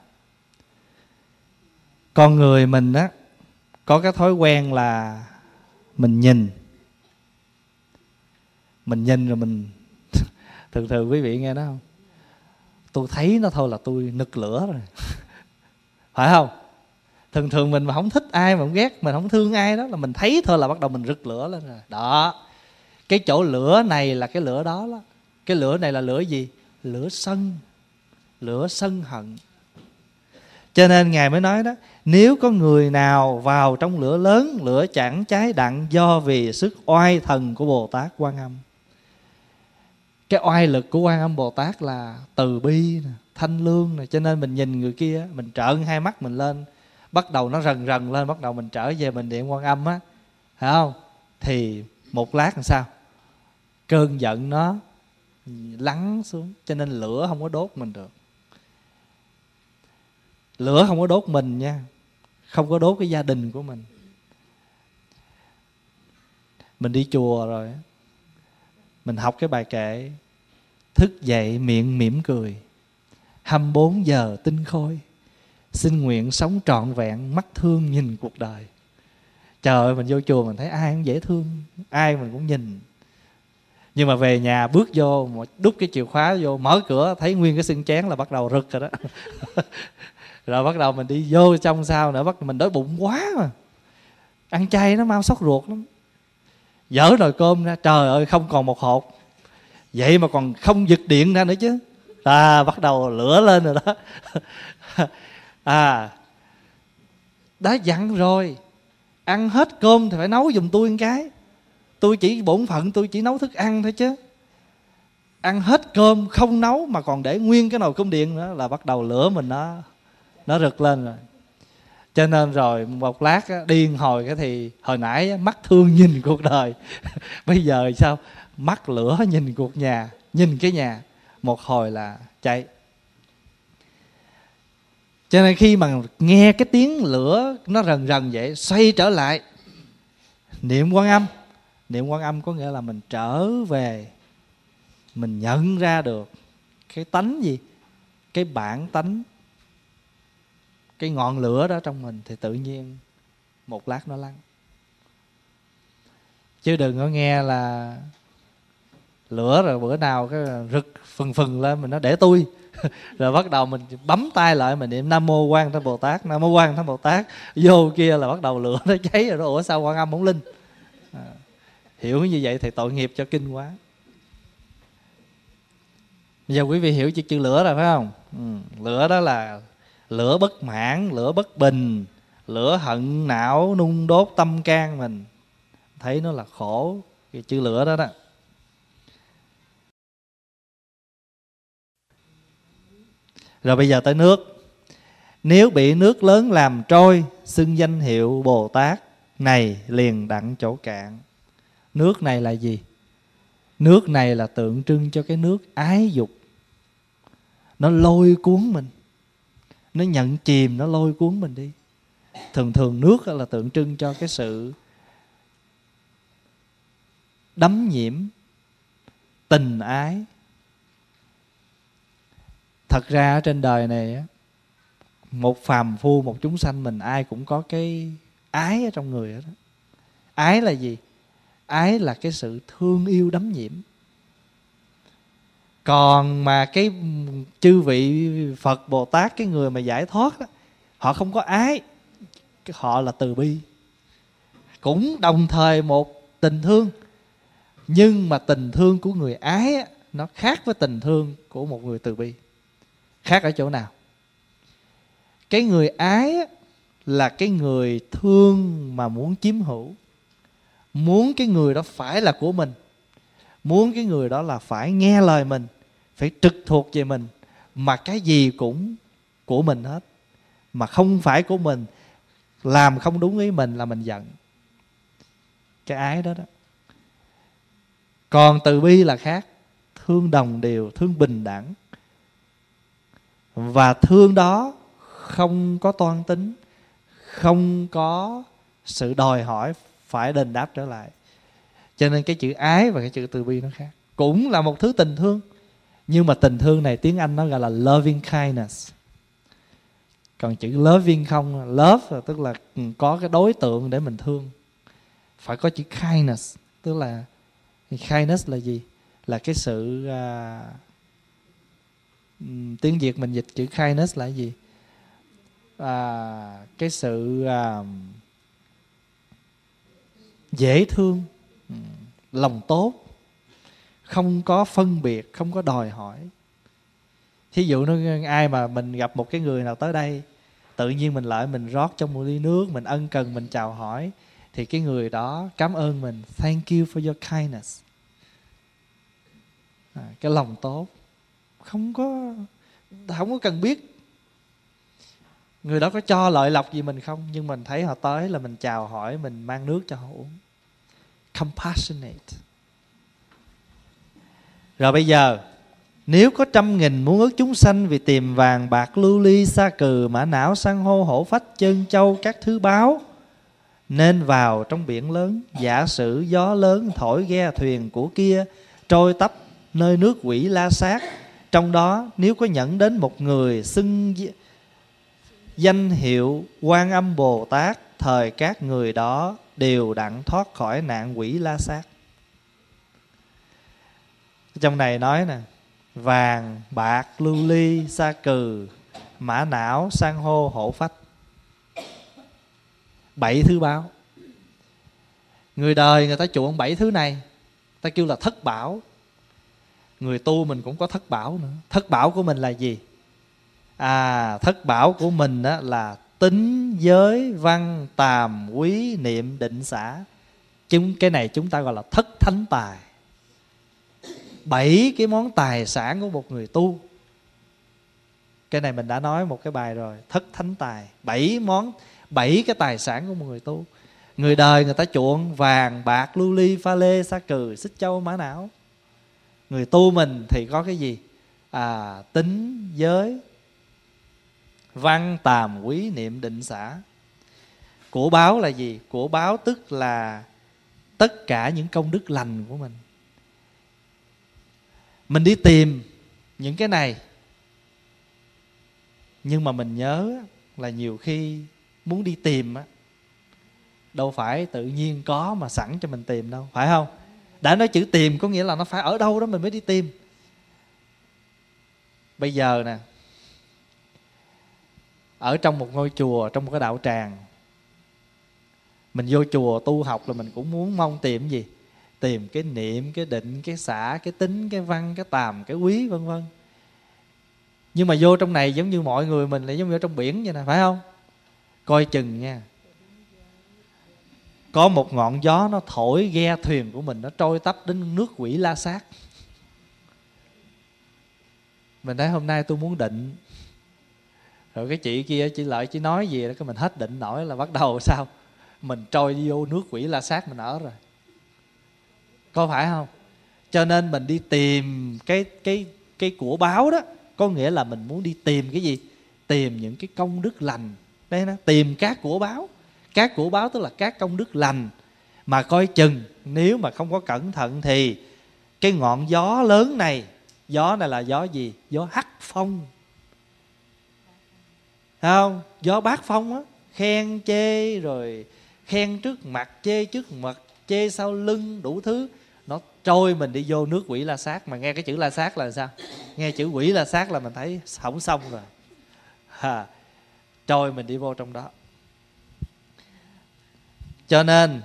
Con người mình á, có cái thói quen là mình nhìn. Mình nhìn rồi mình thường thường quý vị nghe đó không? Tôi thấy nó thôi là tôi nực lửa rồi. Phải không? Thường thường mình mà không thích ai mà không ghét, mình không thương ai đó là mình thấy thôi là bắt đầu mình rực lửa lên rồi. Đó. Cái chỗ lửa này là cái lửa đó đó. Cái lửa này là lửa gì? Lửa sân. Lửa sân hận cho nên ngài mới nói đó, nếu có người nào vào trong lửa lớn, lửa chẳng cháy đặng do vì sức oai thần của bồ tát quan âm. Cái oai lực của quan âm bồ tát là từ bi nè, thanh lương nè, cho nên mình nhìn người kia, mình trợn hai mắt mình lên, bắt đầu nó rần rần lên, bắt đầu mình trở về mình niệm quan âm á, phải không? Thì một lát làm sao? Cơn giận nó lắng xuống, cho nên lửa không có đốt mình được lửa không có đốt mình nha. Không có đốt cái gia đình của mình. Mình đi chùa rồi, mình học cái bài kệ, thức dậy miệng mỉm cười. 24 giờ tinh khôi, xin nguyện sống trọn vẹn, mắt thương nhìn cuộc đời. Trời ơi, mình vô chùa mình thấy ai cũng dễ thương, ai mình cũng nhìn. Nhưng mà về nhà bước vô đút cái chìa khóa vô, mở cửa, thấy nguyên cái xương chén là bắt đầu rực rồi đó. rồi bắt đầu mình đi vô trong sau nữa, bắt mình đói bụng quá mà. Ăn chay nó mau sốt ruột lắm. Dở nồi cơm ra, trời ơi, không còn một hột. Vậy mà còn không giật điện ra nữa chứ. À bắt đầu lửa lên rồi đó. À đã dặn rồi. Ăn hết cơm thì phải nấu giùm tôi một cái. Tôi chỉ bổn phận, tôi chỉ nấu thức ăn thôi chứ. Ăn hết cơm không nấu mà còn để nguyên cái nồi cơm điện nữa là bắt đầu lửa mình nó nó rực lên rồi. Cho nên rồi một lát điên hồi cái thì hồi nãy mắt thương nhìn cuộc đời. Bây giờ sao? Mắt lửa nhìn cuộc nhà, nhìn cái nhà. Một hồi là chạy cho nên khi mà nghe cái tiếng lửa nó rần rần vậy, xoay trở lại. Niệm quan âm. Niệm quan âm có nghĩa là mình trở về. Mình nhận ra được cái tánh gì? Cái bản tánh cái ngọn lửa đó trong mình thì tự nhiên một lát nó lắng. Chứ đừng có nghe là lửa rồi bữa nào cái rực phừng phừng lên mình nó để tôi. Rồi bắt đầu mình bấm tay lại mình niệm nam mô quan thế bồ tát nam mô quan thế bồ tát. Vô kia là bắt đầu lửa nó cháy rồi đó. Ủa sao quan âm không linh? À, hiểu như vậy thì tội nghiệp cho kinh quá. Bây giờ quý vị hiểu chữ chữ lửa rồi phải không? Ừ, lửa đó là lửa bất mãn, lửa bất bình, lửa hận, não, nung đốt, tâm can mình. Thấy nó là khổ, cái chữ lửa đó đó. Rồi bây giờ tới nước. Nếu bị nước lớn làm trôi, xưng danh hiệu bồ tát, này liền đặng chỗ cạn. Nước này là gì? Nước này là tượng trưng cho cái nước ái dục. Nó lôi cuốn mình nó nhận chìm, nó lôi cuốn mình đi. Thường thường nước là tượng trưng cho cái sự đắm nhiễm, tình ái. Thật ra trên đời này một phàm phu, một chúng sanh mình ai cũng có cái ái ở trong người đó ái là gì? Ái là cái sự thương yêu đắm nhiễm còn mà cái chư vị phật bồ tát cái người mà giải thoát đó, họ không có ái họ là từ bi. Cũng đồng thời một tình thương nhưng mà tình thương của người ái á, nó khác với tình thương của một người từ bi. Khác ở chỗ nào? Cái người ái á, là cái người thương mà muốn chiếm hữu. Muốn cái người đó phải là của mình. Muốn cái người đó là phải nghe lời mình phải trực thuộc về mình. Mà cái gì cũng của mình hết. Mà không phải của mình, làm không đúng ý mình là mình giận. Cái ái đó đó. Còn từ bi là khác. Thương đồng đều, thương bình đẳng. Và thương đó không có toan tính, không có sự đòi hỏi phải đền đáp trở lại. Cho nên cái chữ ái và cái chữ từ bi nó khác. Cũng là một thứ tình thương nhưng mà tình thương này tiếng anh nó gọi là loving kindness. Còn chữ loving không love là tức là có cái đối tượng để mình thương. Phải có chữ kindness tức là kindness là gì? Là cái sự uh, tiếng việt mình dịch chữ kindness là gì? À, cái sự à, dễ thương lòng tốt không có phân biệt không có đòi hỏi. Thí dụ nó ai mà mình gặp một cái người nào tới đây tự nhiên mình lại mình rót trong một ly nước mình ân cần mình chào hỏi thì cái người đó cảm ơn mình thank you for your kindness. À, cái lòng tốt. Không có không có cần biết. Người đó có cho lợi lộc gì mình không? Nhưng mình thấy họ tới là mình chào hỏi mình mang nước cho họ uống. Compassionate rồi bây giờ, nếu có trăm nghìn muốn ước chúng sanh vì tìm vàng bạc lưu ly sa cừ mã não san hô hổ phách chân châu các thứ báo, nên vào trong biển lớn, giả sử gió lớn thổi ghe thuyền của kia, trôi tấp nơi nước quỷ la sát. Trong đó, nếu có nhận đến một người xưng danh hiệu quan âm bồ tát, thời các người đó đều đặng thoát khỏi nạn quỷ la sát trong này nói nè, vàng, bạc, lưu ly, sa cừ, mã não, san hô, hổ phách. Bảy thứ báo. Người đời người ta chuộng bảy thứ này, ta kêu là thất bảo. Người tu mình cũng có thất bảo nữa. Thất bảo của mình là gì? À thất bảo của mình đó là tính giới văn, tàm, quý, niệm, định xã chúng, cái này chúng ta gọi là thất thánh tài bảy cái món tài sản của một người tu. Cái này mình đã nói một cái bài rồi, thất thánh tài. Bảy món, bảy cái tài sản của một người tu. Người đời người ta chuộng vàng, bạc, lưu ly, pha lê, sa cừ, xích châu, mã não. Người tu mình thì có cái gì? À tính giới, văn, tàm, quý, niệm, định xã của báo là gì? Của báo tức là tất cả những công đức lành của mình mình đi tìm những cái này. Nhưng mà mình nhớ là nhiều khi muốn đi tìm á, đâu phải tự nhiên có mà sẵn cho mình tìm đâu, phải không? Đã nói chữ tìm có nghĩa là nó phải ở đâu đó mình mới đi tìm. Bây giờ nè, ở trong một ngôi chùa, trong một cái đạo tràng, mình vô chùa tu học là mình cũng muốn mong tìm gì? Tìm cái niệm, cái định, cái xả, cái tính, cái văn, cái tàm, cái quý, vân vân. Nhưng mà vô trong này giống như mọi người mình lại giống như trong biển vậy nè, phải không? Coi chừng nha. Có một ngọn gió nó thổi ghe thuyền của mình, nó trôi tấp đến nước quỷ la sát. Mình thấy hôm nay tôi muốn định. Rồi cái chị kia, chị lợi, chị nói gì đó, cái mình hết định nổi là bắt đầu sao? Mình trôi vô nước quỷ la sát, mình ở rồi có phải không? Cho nên mình đi tìm cái cái cái của báo đó, có nghĩa là mình muốn đi tìm cái gì? Tìm những cái công đức lành. Đây nè, tìm các của báo. Các của báo tức là các công đức lành. Mà coi chừng, nếu mà không có cẩn thận thì cái ngọn gió lớn này, gió này là gió gì? Gió hắc phong. Thấy không? Gió bát phong á, khen chê rồi khen trước mặt, chê trước mặt, chê sau lưng đủ thứ trôi mình đi vô nước quỷ la sát. Mà nghe cái chữ la sát là sao? Nghe chữ quỷ la sát là mình thấy hỏng xong rồi. Ha. Trôi mình đi vô trong đó. Cho nên,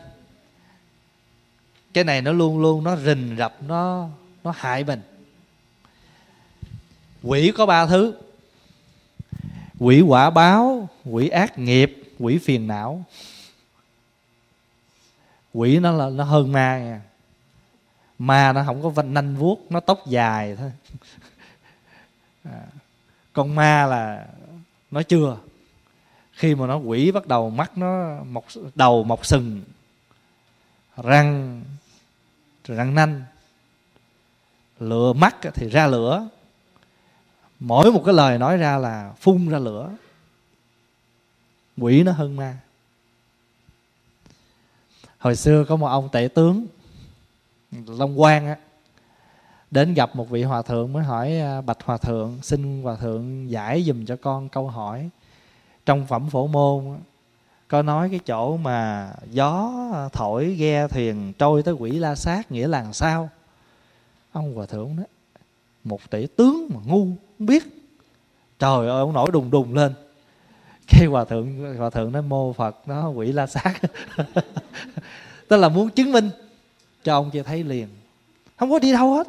cái này nó luôn luôn nó rình rập, nó nó hại mình. Quỷ có ba thứ. Quỷ quả báo, quỷ ác nghiệp, quỷ phiền não. Quỷ nó là, nó hơn ma nha ma nó không có vanh nanh vuốt nó tóc dài thôi. À, con ma là nó chưa. Khi mà nó quỷ bắt đầu mắt nó mọc đầu mọc sừng răng răng nanh. Lửa mắt thì ra lửa. Mỗi một cái lời nói ra là phun ra lửa. Quỷ nó hơn ma. Hồi xưa có một ông tể tướng long quang á, đến gặp một vị hòa thượng mới hỏi à, bạch hòa thượng, xin hòa thượng giải dùm cho con câu hỏi. Trong phẩm phổ môn có nói cái chỗ mà gió thổi ghe thuyền trôi tới quỷ la sát nghĩa là sao? Ông hòa thượng đó một tỷ tướng mà ngu, không biết. Trời ơi, ông nổi đùng đùng lên. Cái hòa thượng hòa thượng nói, mô phật nó quỷ la sát. Tức là muốn chứng minh cho ông kia thấy liền. Không có đi đâu hết.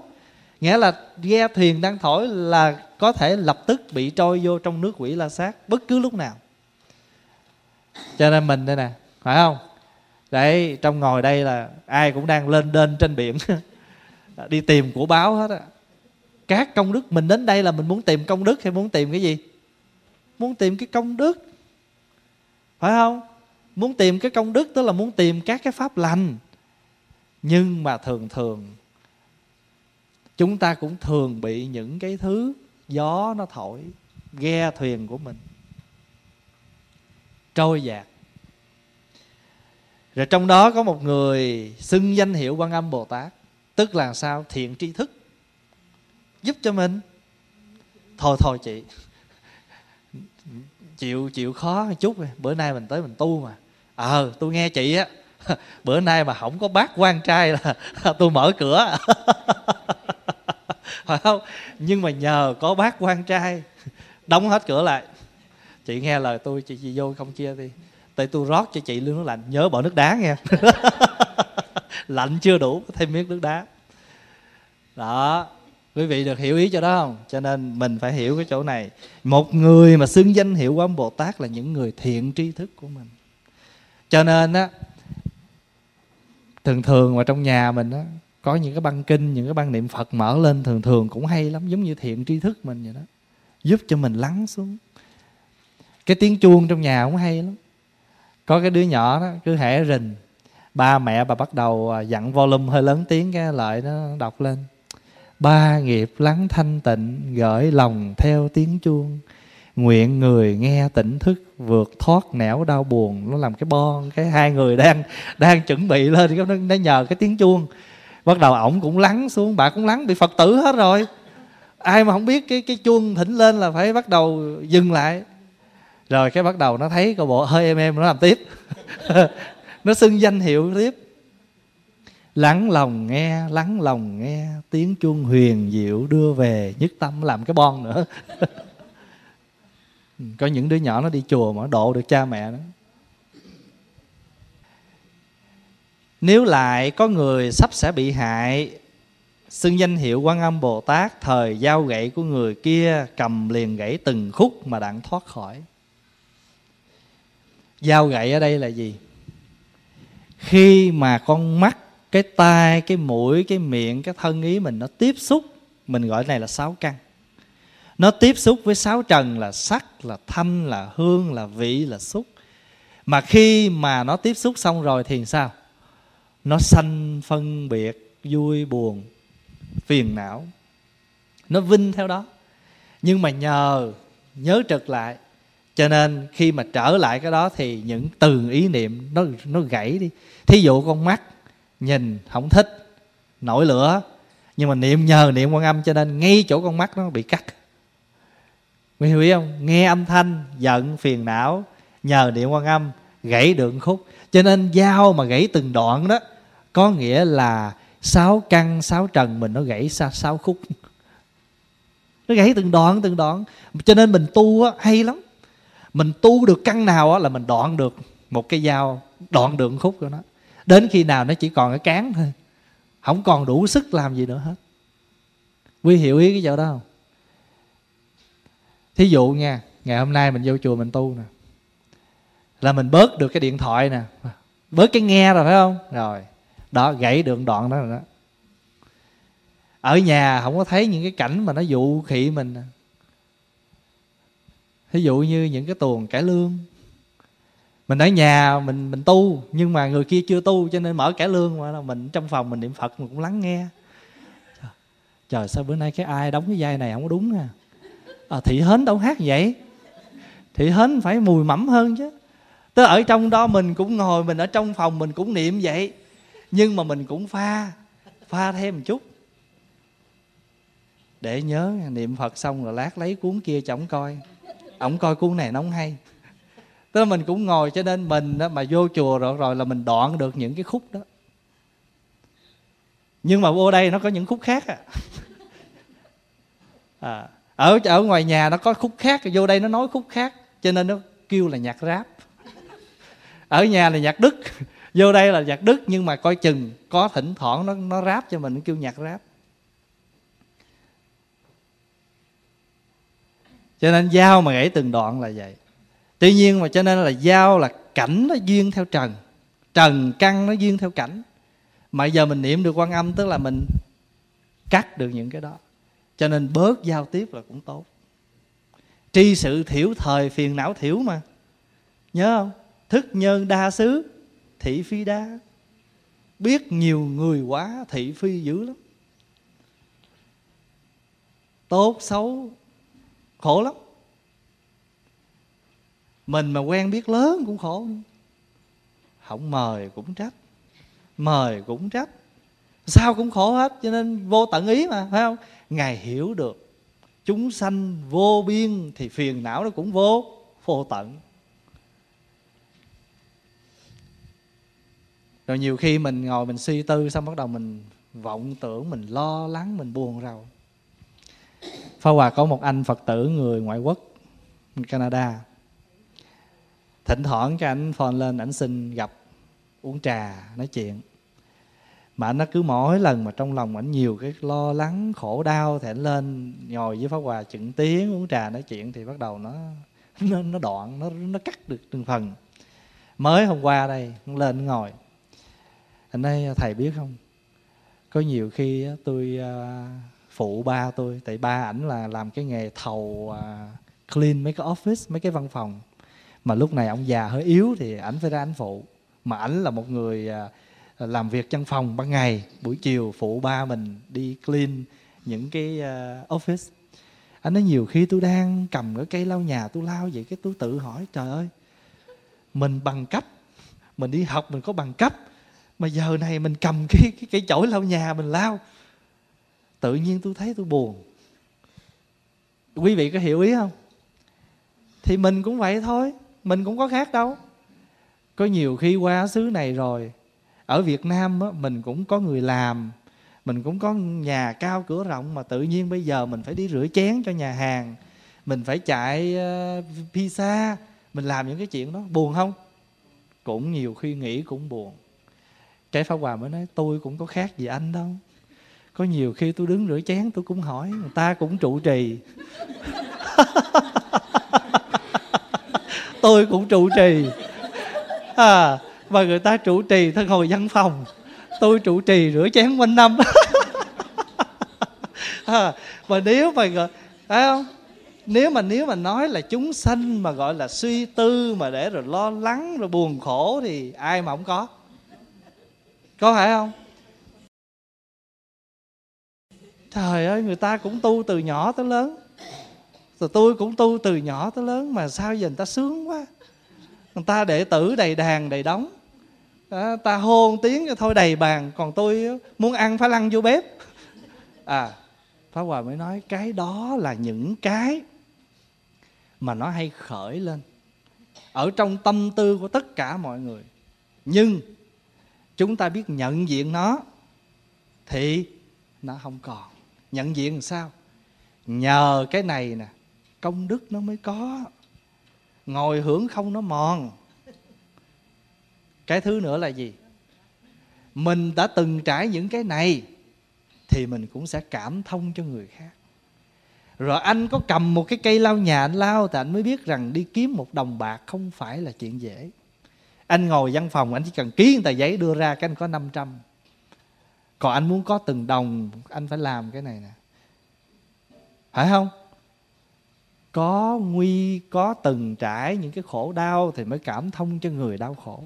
Nghĩa là ghe thuyền đang thổi là có thể lập tức bị trôi vô trong nước quỷ la sát bất cứ lúc nào. Cho nên mình đây nè, phải không? Đấy, trong ngồi đây là ai cũng đang lên đên trên biển. Đi tìm của báo hết á. Các công đức, mình đến đây là mình muốn tìm công đức hay muốn tìm cái gì? Muốn tìm cái công đức. Phải không? Muốn tìm cái công đức tức là muốn tìm các cái pháp lành nhưng mà thường thường chúng ta cũng thường bị những cái thứ gió nó thổi ghe thuyền của mình trôi dạt. Rồi trong đó có một người xưng danh hiệu quan âm bồ tát tức là sao? Thiện tri thức giúp cho mình. Thôi thôi chị chịu chịu khó một chút bữa nay mình tới mình tu mà. Ờ à, tôi nghe chị á bữa nay mà không có bác quan trai là tôi mở cửa. Phải không? Nhưng mà nhờ có bác quan trai đóng hết cửa lại. Chị nghe lời tôi chị, chị vô không chia đi tại tôi rót cho chị luôn nước lạnh. Nhớ bỏ nước đá nghe. Lạnh chưa đủ thêm miếng nước đá. Đó quý vị được hiểu ý cho đó không? Cho nên mình phải hiểu cái chỗ này. Một người mà xưng danh hiệu quán bồ tát là những người thiện tri thức của mình. Cho nên á thường thường mà trong nhà mình á, có những cái băng kinh, những cái băng niệm phật mở lên, thường thường cũng hay lắm, giống như thiện tri thức mình vậy đó, giúp cho mình lắng xuống. Cái tiếng chuông trong nhà cũng hay lắm. Có cái đứa nhỏ đó, cứ hẻ rình, ba mẹ bà bắt đầu à, dặn volume hơi lớn tiếng cái lại nó đọc lên. Ba nghiệp lắng thanh tịnh, gửi lòng theo tiếng chuông nguyện người nghe tỉnh thức vượt thoát nẻo đau buồn. Nó làm cái bon cái hai người đang đang chuẩn bị lên nó, nó nhờ cái tiếng chuông. Bắt đầu ổng cũng lắng xuống bà cũng lắng bị phật tử hết rồi. Ai mà không biết cái cái chuông thỉnh lên là phải bắt đầu dừng lại. Rồi cái bắt đầu nó thấy coi bộ hơi em em nó làm tiếp. Nó xưng danh hiệu tiếp. Lắng lòng nghe lắng lòng nghe tiếng chuông huyền diệu đưa về nhất tâm làm cái bon nữa. Ừ, có những đứa nhỏ nó đi chùa mà độ được cha mẹ đó nếu lại có người sắp sẽ bị hại, xưng danh hiệu quan âm bồ tát, thời giao gậy của người kia cầm liền gãy từng khúc mà đặng thoát khỏi. Giao gậy ở đây là gì? Khi mà con mắt, cái tai, cái mũi, cái miệng, cái thân ý mình nó tiếp xúc, mình gọi này là sáu căn nó tiếp xúc với sáu trần là sắc, là thanh là hương, là vị, là xúc. Mà khi mà nó tiếp xúc xong rồi thì sao? Nó sanh phân biệt, vui, buồn, phiền não. Nó vinh theo đó. Nhưng mà nhờ, nhớ trực lại. Cho nên khi mà trở lại cái đó thì những từ ý niệm nó nó gãy đi. Thí dụ con mắt nhìn không thích, nổi lửa. Nhưng mà niệm nhờ niệm quan âm cho nên ngay chỗ con mắt nó bị cắt. Mày hiểu ý không? Nghe âm thanh, giận, phiền não Nhờ niệm quan âm Gãy được khúc. Cho nên dao mà gãy từng đoạn đó Có nghĩa là sáu căn, sáu trần mình nó gãy sáu, sáu khúc. Nó gãy từng đoạn, từng đoạn. Cho nên mình tu á, hay lắm. Mình tu được căn nào á, là mình đoạn được Một cái dao đoạn được khúc của nó. Đến khi nào nó chỉ còn cái cán thôi. Không còn đủ sức làm gì nữa hết. Quý hiểu ý cái chỗ đó không? Thí dụ nha, ngày hôm nay mình vô chùa mình tu nè, là mình bớt được cái điện thoại nè, bớt cái nghe rồi, phải không? Rồi, đó, gãy được đoạn đó rồi đó. Ở nhà không có thấy những cái cảnh mà nó dụ khị mình thí dụ như những cái tuồng cải lương. Mình ở nhà, mình mình tu, nhưng mà người kia chưa tu cho nên mở cải lương mà mình trong phòng mình niệm phật mình cũng lắng nghe. Trời sao bữa nay cái ai đóng cái vai này không có đúng nha à, thị hến đâu hát vậy? Thị hến phải mùi mẫm hơn chứ. Tức ở trong đó mình cũng ngồi mình ở trong phòng mình cũng niệm vậy. Nhưng mà mình cũng pha pha thêm một chút. Để nhớ niệm phật xong rồi lát lấy cuốn kia cho ổng coi. Ổng coi cuốn này nó không hay. Tức là mình cũng ngồi cho nên mình đó, mà vô chùa rồi rồi là mình đoạn được những cái khúc đó. Nhưng mà vô đây nó có những khúc khác à, à ở ở ngoài nhà nó có khúc khác, vô đây nó nói khúc khác, cho nên nó kêu là nhạc rap. Ở nhà là nhạc đức, vô đây là nhạc đức, nhưng mà coi chừng có thỉnh thoảng nó nó rap cho mình, nó kêu nhạc rap. Cho nên giao mà gãy từng đoạn là vậy. Tuy nhiên mà cho nên là giao là cảnh nó duyên theo trần trần căn nó duyên theo cảnh. Mà giờ mình niệm được quan âm, tức là mình cắt được những cái đó cho nên bớt giao tiếp là cũng tốt. Tri sự thiểu thời phiền não thiểu mà. Nhớ không? Thức nhân đa xứ, thị phi đa biết nhiều người quá, thị phi dữ lắm. Tốt, xấu, khổ lắm. Mình mà quen biết lớn cũng khổ. Không mời cũng trách. Mời cũng trách. Sao cũng khổ hết, cho nên vô tận ý mà, phải không? Ngài hiểu được. Chúng sanh vô biên thì phiền não nó cũng vô vô tận. Rồi nhiều khi mình ngồi mình suy tư xong bắt đầu mình vọng tưởng, mình lo lắng, mình buồn rầu. Phá Hòa có một anh Phật tử người ngoại quốc, Canada. Thỉnh thoảng cái anh phone lên, ảnh xin gặp uống trà, nói chuyện mà anh nó cứ mỗi lần mà trong lòng ảnh nhiều cái lo lắng khổ đau thì anh lên ngồi với pháp hòa chừng tiếng uống trà nói chuyện thì bắt đầu nó nó, nó đoạn nó nó cắt được từng phần. Mới hôm qua đây lên ngồi. Anh ấy thầy biết không? Có nhiều khi tôi à, phụ ba tôi tại ba ảnh là làm cái nghề thầu à, clean mấy cái office mấy cái văn phòng. Mà lúc này ông già hơi yếu thì ảnh phải ra ảnh phụ. Mà ảnh là một người à, Ờ, làm việc văn phòng ban ngày, buổi chiều phụ ba mình đi clean những cái ờ, office. Anh nói nhiều khi tôi đang cầm cái cây lau nhà tôi lau vậy, cái tôi tự hỏi, trời ơi, mình bằng cấp, mình đi học mình có bằng cấp, mà giờ này mình cầm cái cái cái chổi lau nhà mình lau. Tự nhiên tôi thấy tôi buồn. Quý vị có hiểu ý không? Thì mình cũng vậy thôi, mình cũng có khác đâu. Có nhiều khi qua xứ này rồi ở việt nam á, mình cũng có người làm mình cũng có nhà cao cửa rộng mà tự nhiên bây giờ mình phải đi rửa chén cho nhà hàng mình phải chạy uh, pizza mình làm những cái chuyện đó. Buồn không? Cũng nhiều khi nghĩ cũng buồn. Cái pháp hòa mới nói tôi cũng có khác gì anh đâu. Có nhiều khi tôi đứng rửa chén tôi cũng hỏi người ta cũng trụ trì. Tôi cũng trụ trì. À, và người ta trụ trì thân hồi văn phòng. Tôi trụ trì rửa chén quanh năm. À, nếu mà phải không? Nếu mà nếu mà nói là chúng sanh mà gọi là suy tư mà để rồi lo lắng rồi buồn khổ thì ai mà không có? Có phải không? Trời ơi người ta cũng tu từ nhỏ tới lớn. Rồi tôi cũng tu từ nhỏ tới lớn mà sao giờ người ta sướng quá. Người ta đệ tử đầy đàn đầy đóng à, ta hôn tiếng cho thôi đầy bàn còn tôi muốn ăn phải lăn vô bếp. À Pháp Hòa mới nói cái đó là những cái mà nó hay khởi lên ở trong tâm tư của tất cả mọi người. Nhưng chúng ta biết nhận diện nó thì nó không còn. Nhận diện làm sao? Nhờ cái này nè công đức nó mới có. Ngồi hưởng không nó mòn cái thứ nữa là gì? Mình đã từng trải những cái này thì mình cũng sẽ cảm thông cho người khác. Rồi anh có cầm một cái cây lao nhà anh lao thì anh mới biết rằng đi kiếm một đồng bạc không phải là chuyện dễ. Anh ngồi văn phòng, anh chỉ cần ký tờ giấy đưa ra cái anh có 500 còn anh muốn có từng đồng, anh phải làm cái này nè. Phải không? Có nguy, có từng trải những cái khổ đau thì mới cảm thông cho người đau khổ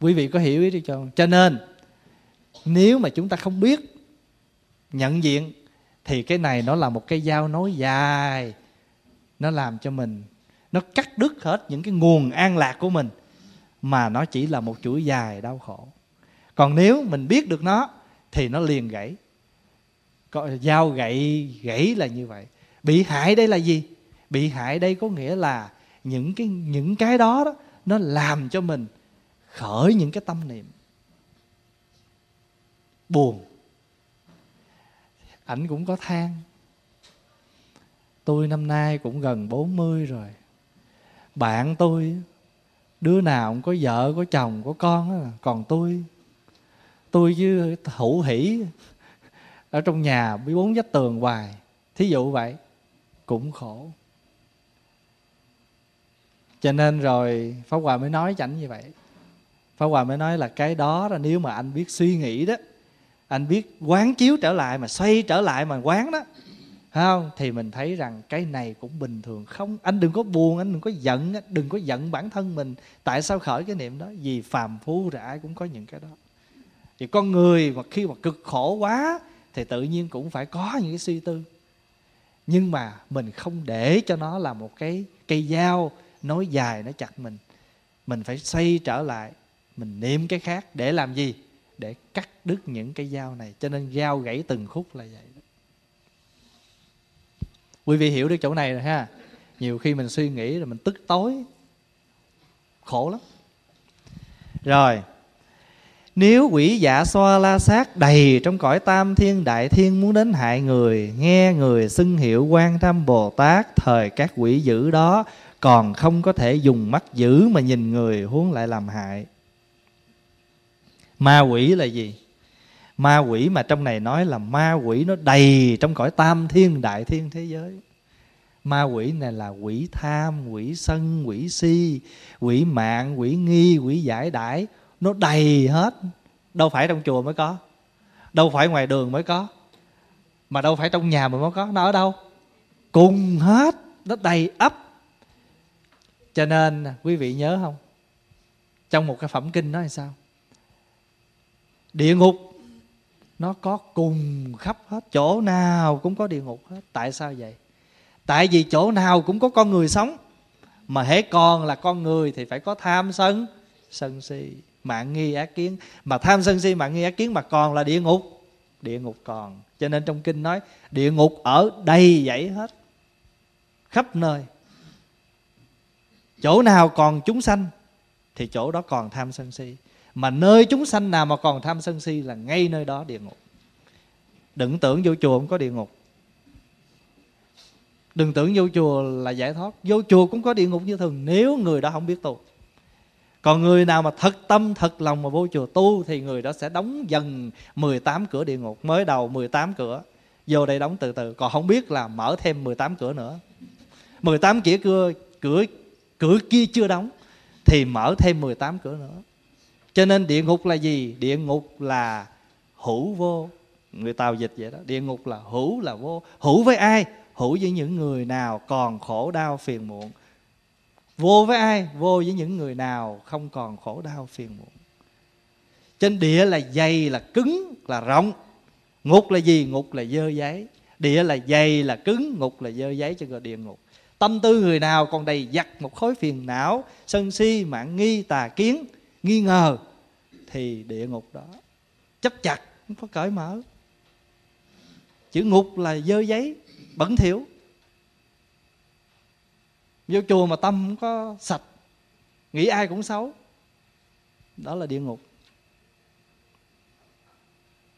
quý vị có hiểu ý đi cho cho nên nếu mà chúng ta không biết nhận diện thì cái này nó là một cái dao nối dài. Nó làm cho mình nó cắt đứt hết những cái nguồn an lạc của mình mà nó chỉ là một chuỗi dài đau khổ. Còn nếu mình biết được nó thì nó liền gãy. Dao gãy gãy là như vậy. Bị hại đây là gì? Bị hại đây có nghĩa là những cái những cái đó, đó nó làm cho mình khởi những cái tâm niệm. Buồn. Ảnh cũng có than. Tôi năm nay cũng gần 40 rồi. Bạn tôi, đứa nào cũng có vợ, có chồng, có con còn tôi tôi chứ hữu hỷ ở trong nhà với bốn vách tường hoài. Thí dụ vậy, cũng khổ. Cho nên rồi pháp hòa mới nói chảnh như vậy pháp hòa mới nói là cái đó là nếu mà anh biết suy nghĩ đó, anh biết quán chiếu trở lại mà xoay trở lại mà quán đó không? Thì mình thấy rằng cái này cũng bình thường. Không, anh đừng có buồn, anh đừng có giận, đừng có giận bản thân mình. Tại sao khởi cái niệm đó? Vì phàm phu rồi ai cũng có những cái đó. Thì con người mà khi mà cực khổ quá thì tự nhiên cũng phải có những cái suy tư. Nhưng mà mình không để cho nó là một cái cây dao nối dài nó chặt mình. Mình phải xoay trở lại mình niệm cái khác để làm gì? Để cắt đứt những cái dao này. Cho nên dao gãy từng khúc là vậy quý vị hiểu được chỗ này rồi ha. Nhiều khi mình suy nghĩ rồi mình tức tối. Khổ lắm. Rồi. Nếu quỷ dạ xoa la sát đầy trong cõi tam thiên đại thiên muốn đến hại người, Nghe người xưng hiệu quan tham Bồ Tát, Thời các quỷ dữ đó Còn không có thể dùng mắt dữ mà nhìn người huống lại làm hại. Ma quỷ là gì? Ma quỷ mà trong này nói là ma quỷ nó đầy trong cõi tam thiên đại thiên thế giới. Ma quỷ này là quỷ tham, quỷ sân, quỷ si, quỷ mạng, quỷ nghi, quỷ giải đãi. Nó đầy hết. Đâu phải trong chùa mới có. Đâu phải ngoài đường mới có. Mà đâu phải trong nhà mà mới có. Nó ở đâu? Cùng hết. Nó đầy ấp cho nên quý vị nhớ không? Trong một cái phẩm kinh nói là sao? Địa ngục. Nó có cùng khắp hết, chỗ nào cũng có địa ngục hết. Tại sao vậy? Tại vì chỗ nào cũng có con người sống. Mà hễ còn là con người thì phải có tham sân sân si, mạng nghi ác kiến. Mà tham sân si, mạng nghi ác kiến mà còn là địa ngục. Địa ngục còn. Cho nên trong kinh nói, địa ngục ở đầy dãy hết. Khắp nơi. Chỗ nào còn chúng sanh, thì chỗ đó còn tham sân si mà nơi chúng sanh nào mà còn tham sân si là ngay nơi đó địa ngục. Đừng tưởng vô chùa không có địa ngục. Đừng tưởng vô chùa là giải thoát. Vô chùa cũng có địa ngục như thường, nếu người đó không biết tu. Còn người nào mà thật tâm, thật lòng mà vô chùa tu thì người đó sẽ đóng dần 18 cửa địa ngục. Mới đầu 18 cửa, vô đây đóng từ từ. Còn không biết là mở thêm 18 cửa nữa. 18 cửa cửa cửa cửa kia chưa đóng thì mở thêm 18 cửa nữa cho nên địa ngục là gì? Địa ngục là hữu vô. Người tàu dịch vậy đó. Địa ngục là hữu là vô. Hữu với ai? Hữu với những người nào còn khổ đau phiền muộn. Vô với ai? Vô với những người nào không còn khổ đau phiền muộn. Trên địa là dày là cứng là rộng. Ngục là gì? Ngục là dơ giấy. Địa là dày là cứng, ngục là dơ giấy cho gọi địa ngục. Tâm tư người nào còn đầy giặt một khối phiền não, sân si mạng nghi, tà kiến nghi ngờ thì địa ngục đó. Chấp chặt, không có cởi mở. Chữ ngục là dơ giấy, bẩn thỉu. Vô chùa mà tâm không có sạch, nghĩ ai cũng xấu. Đó là địa ngục.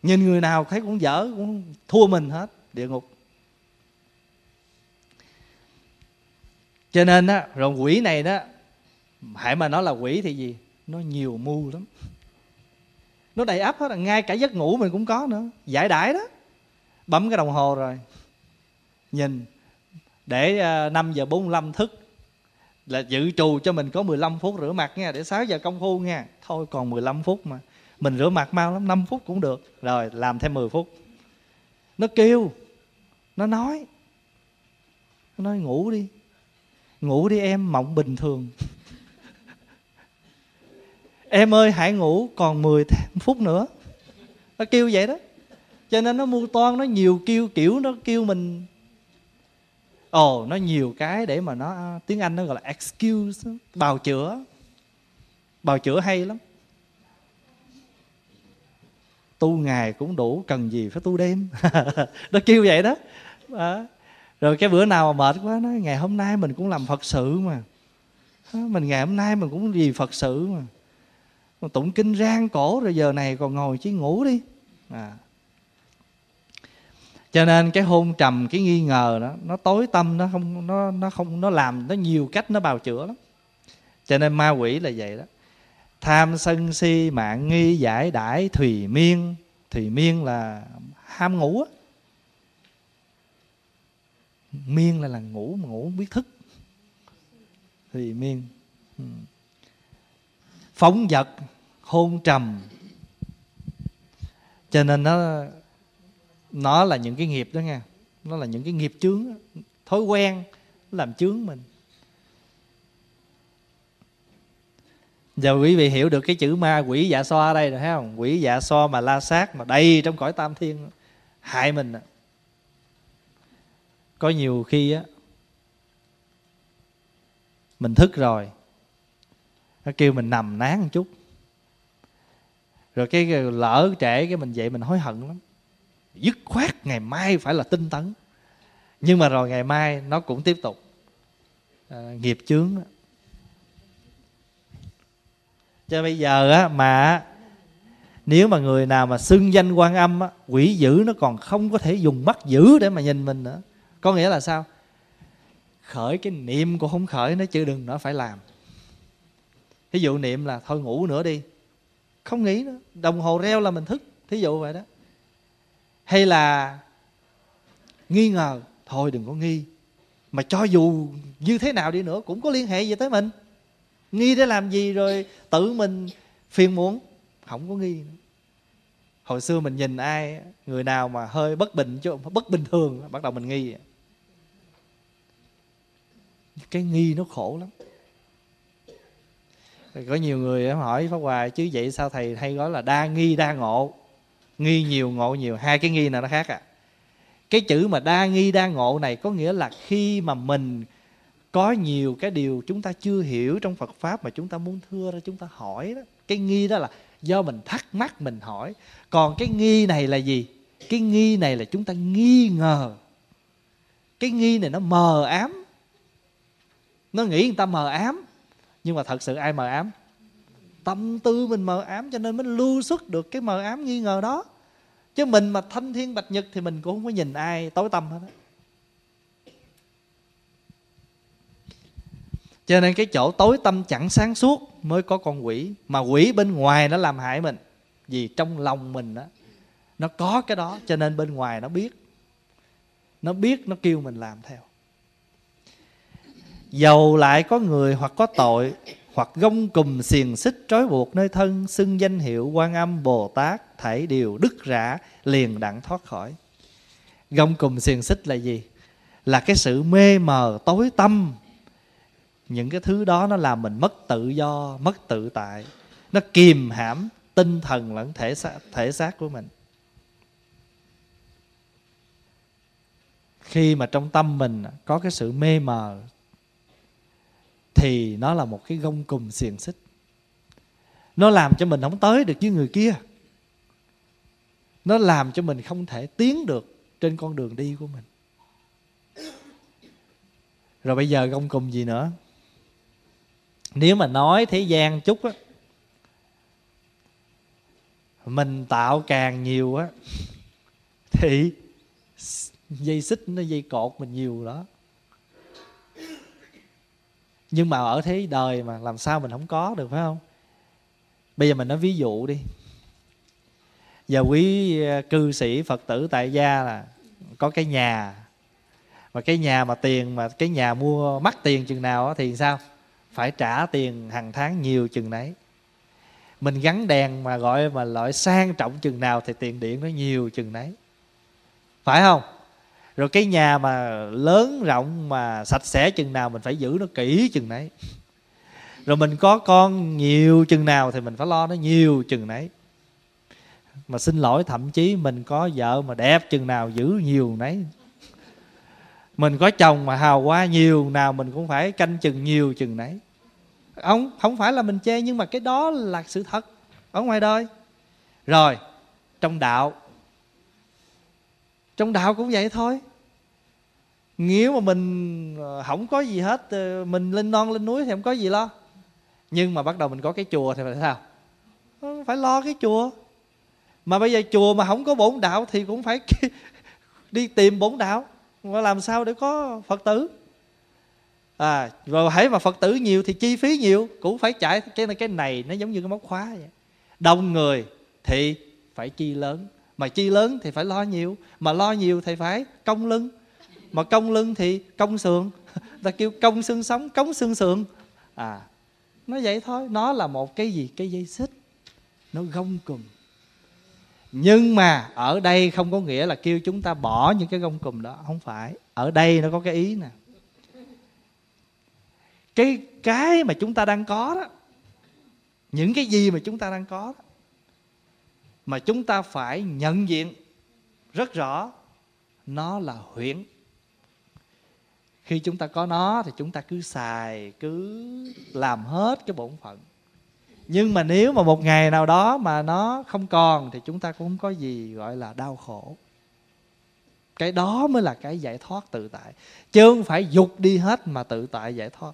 Nhìn người nào thấy cũng dở, cũng thua mình hết, địa ngục. Cho nên á, rồi quỷ này đó hãy mà nói là quỷ thì gì? Nó nhiều mưu lắm. Nó đầy ắp hết, ngay cả giấc ngủ mình cũng có nữa. Giải đãi đó. Bấm cái đồng hồ rồi. Nhìn, để à, 5 giờ 45 thức, là dự trù cho mình có 15 phút rửa mặt nha, để 6 giờ công phu nha. Thôi còn 15 phút mà. Mình rửa mặt mau lắm 5 phút cũng được. Rồi, làm thêm 10 phút. Nó kêu, nó nói. Nó nói, ngủ đi. Ngủ đi em, mộng bình thường em ơi hãy ngủ còn 10 phút nữa. Nó kêu vậy đó. Cho nên nó mua toan nó nhiều kêu kiểu nó kêu mình. Ồ oh, nó nhiều cái để mà nó à, tiếng anh nó gọi là excuse bào chữa. Bào chữa hay lắm. Tu ngày cũng đủ cần gì phải tu đêm. Nó kêu vậy đó. À. rồi cái bữa nào mà mệt quá nói ngày hôm nay mình cũng làm phật sự mà. Mình ngày hôm nay mình cũng gì phật sự mà mà tụng kinh rang cổ rồi giờ này còn ngồi chỉ ngủ đi. À. Cho nên cái hôn trầm, cái nghi ngờ đó, nó tối tâm, nó không, nó nó không, nó làm nó nhiều cách, nó bào chữa lắm. Cho nên ma quỷ là vậy đó. Tham sân si, mạng nghi, giải đãi, thùy miên. Thùy miên là ham ngủ á. Miên là là ngủ mà ngủ không biết thức. Thùy miên. Hmm phóng vật hôn trầm. Cho nên nó nó là những cái nghiệp đó nha nó là những cái nghiệp chướng thói quen làm chướng mình. Giờ quý vị hiểu được cái chữ ma quỷ dạ xoa ở đây rồi, thấy không? Quỷ dạ xoa mà la sát mà đầy trong cõi tam thiên, hại mình có nhiều khi á, mình thức rồi nó kêu mình nằm nán một chút. Rồi cái lỡ trễ cái mình dậy mình hối hận lắm. Dứt khoát ngày mai phải là tinh tấn. Nhưng mà rồi ngày mai nó cũng tiếp tục à, nghiệp chướng đó. cho bây giờ á mà nếu mà người nào mà xưng danh quan âm á, quỷ dữ nó còn không có thể dùng mắt dữ để mà nhìn mình nữa. Có nghĩa là sao? Khởi cái niệm của không khởi nó chứ đừng nó phải làm thí dụ niệm là thôi ngủ nữa đi. Không nghĩ nữa. Đồng hồ reo là mình thức. Thí dụ vậy đó. Hay là nghi ngờ, thôi đừng có nghi. Mà cho dù như thế nào đi nữa cũng có liên hệ gì tới mình. Nghi để làm gì rồi tự mình phiền muốn không có nghi hồi xưa mình nhìn ai, người nào mà hơi bất bình chứ bất bình thường, bắt đầu mình nghi cái nghi nó khổ lắm có nhiều người hỏi pháp hòa, chứ vậy sao thầy hay nói là đa nghi, đa ngộ? Nghi nhiều, ngộ nhiều. Hai cái nghi nào nó khác à? Cái chữ mà đa nghi, đa ngộ này có nghĩa là khi mà mình có nhiều cái điều chúng ta chưa hiểu trong Phật pháp mà chúng ta muốn thưa ra, chúng ta hỏi đó. Cái nghi đó là do mình thắc mắc, mình hỏi. Còn cái nghi này là gì? Cái nghi này là chúng ta nghi ngờ. Cái nghi này nó mờ ám. Nó nghĩ người ta mờ ám nhưng mà thật sự ai mờ ám? Tâm tư mình mờ ám cho nên mới lưu xuất được cái mờ ám nghi ngờ đó. Chứ mình mà thanh thiên bạch nhật thì mình cũng không có nhìn ai tối tâm hết đó. cho nên cái chỗ tối tâm chẳng sáng suốt mới có con quỷ. Mà quỷ bên ngoài nó làm hại mình. Vì trong lòng mình đó nó có cái đó cho nên bên ngoài nó biết. Nó biết, nó kêu mình làm theo dầu lại có người hoặc có tội hoặc gông cùm xiềng xích trói buộc nơi thân xưng danh hiệu quan âm bồ tát thảy điều đức rã liền đặng thoát khỏi. Gông cùm xiềng xích là gì? Là cái sự mê mờ tối tâm. Những cái thứ đó nó làm mình mất tự do mất tự tại. Nó kìm hãm tinh thần lẫn thể xác, thể xác của mình. Khi mà trong tâm mình có cái sự mê mờ thì nó là một cái gông cùm xiềng xích. Nó làm cho mình không tới được với người kia. Nó làm cho mình không thể tiến được trên con đường đi của mình. Rồi bây giờ gông cùm gì nữa? Nếu mà nói thế gian chút á, mình tạo càng nhiều á, thì dây xích nó dây cột mình nhiều đó nhưng mà ở thế đời mà làm sao mình không có được, phải không? Bây giờ mình nói ví dụ đi. Giờ quý ờ, cư sĩ phật tử tại gia là có cái nhà. Mà cái nhà mà tiền mà cái nhà mua mắc tiền chừng nào thì sao? Phải trả tiền hàng tháng nhiều chừng nấy mình gắn đèn mà gọi, mà loại sang trọng chừng nào thì tiền điện nó nhiều chừng nấy phải không? Rồi cái nhà mà lớn rộng mà sạch sẽ chừng nào mình phải giữ nó kỹ chừng nấy. Rồi mình có con nhiều chừng nào thì mình phải lo nó nhiều chừng nấy. Mà xin lỗi, thậm chí mình có vợ mà đẹp chừng nào giữ nhiều nấy. Mình có chồng mà hào quá nhiều nào mình cũng phải canh chừng nhiều chừng nấy. Không không phải là mình chê, nhưng mà cái đó là sự thật. Ở ngoài đời. Rồi, trong đạo. Trong đạo cũng vậy thôi nếu mà mình ờ, không có gì hết ờ, mình lên non lên núi thì không có gì lo. Nhưng mà bắt đầu mình có cái chùa thì phải sao? Ờ, phải lo cái chùa. Mà bây giờ chùa mà không có bổn đạo thì cũng phải đi tìm bổn đạo. Mà làm sao để có phật tử? À rồi hãy mà phật tử nhiều thì chi phí nhiều, cũng phải chạy cái này cái này, nó giống như cái móc khóa vậy. Đông người thì phải chi lớn, mà chi lớn thì phải lo nhiều, mà lo nhiều thì phải công lưng mà công lưng thì công sườn. Ta kêu công xương sống cống xương sườn. À nó vậy thôi. Nó là một cái gì? Cái dây xích. Nó gông cùm. Nhưng mà ở đây không có nghĩa là kêu chúng ta bỏ những cái gông cùm đó. Không phải. Ở đây nó có cái ý nè. Cái cái mà chúng ta đang có đó những cái gì mà chúng ta đang có đó, mà chúng ta phải nhận diện rất rõ nó là huyễn khi chúng ta có nó thì chúng ta cứ xài cứ làm hết cái bổn phận. Nhưng mà nếu mà một ngày nào đó mà nó không còn thì chúng ta cũng không có gì gọi là đau khổ. Cái đó mới là cái giải thoát tự tại. Chứ không phải dục đi hết mà tự tại giải thoát.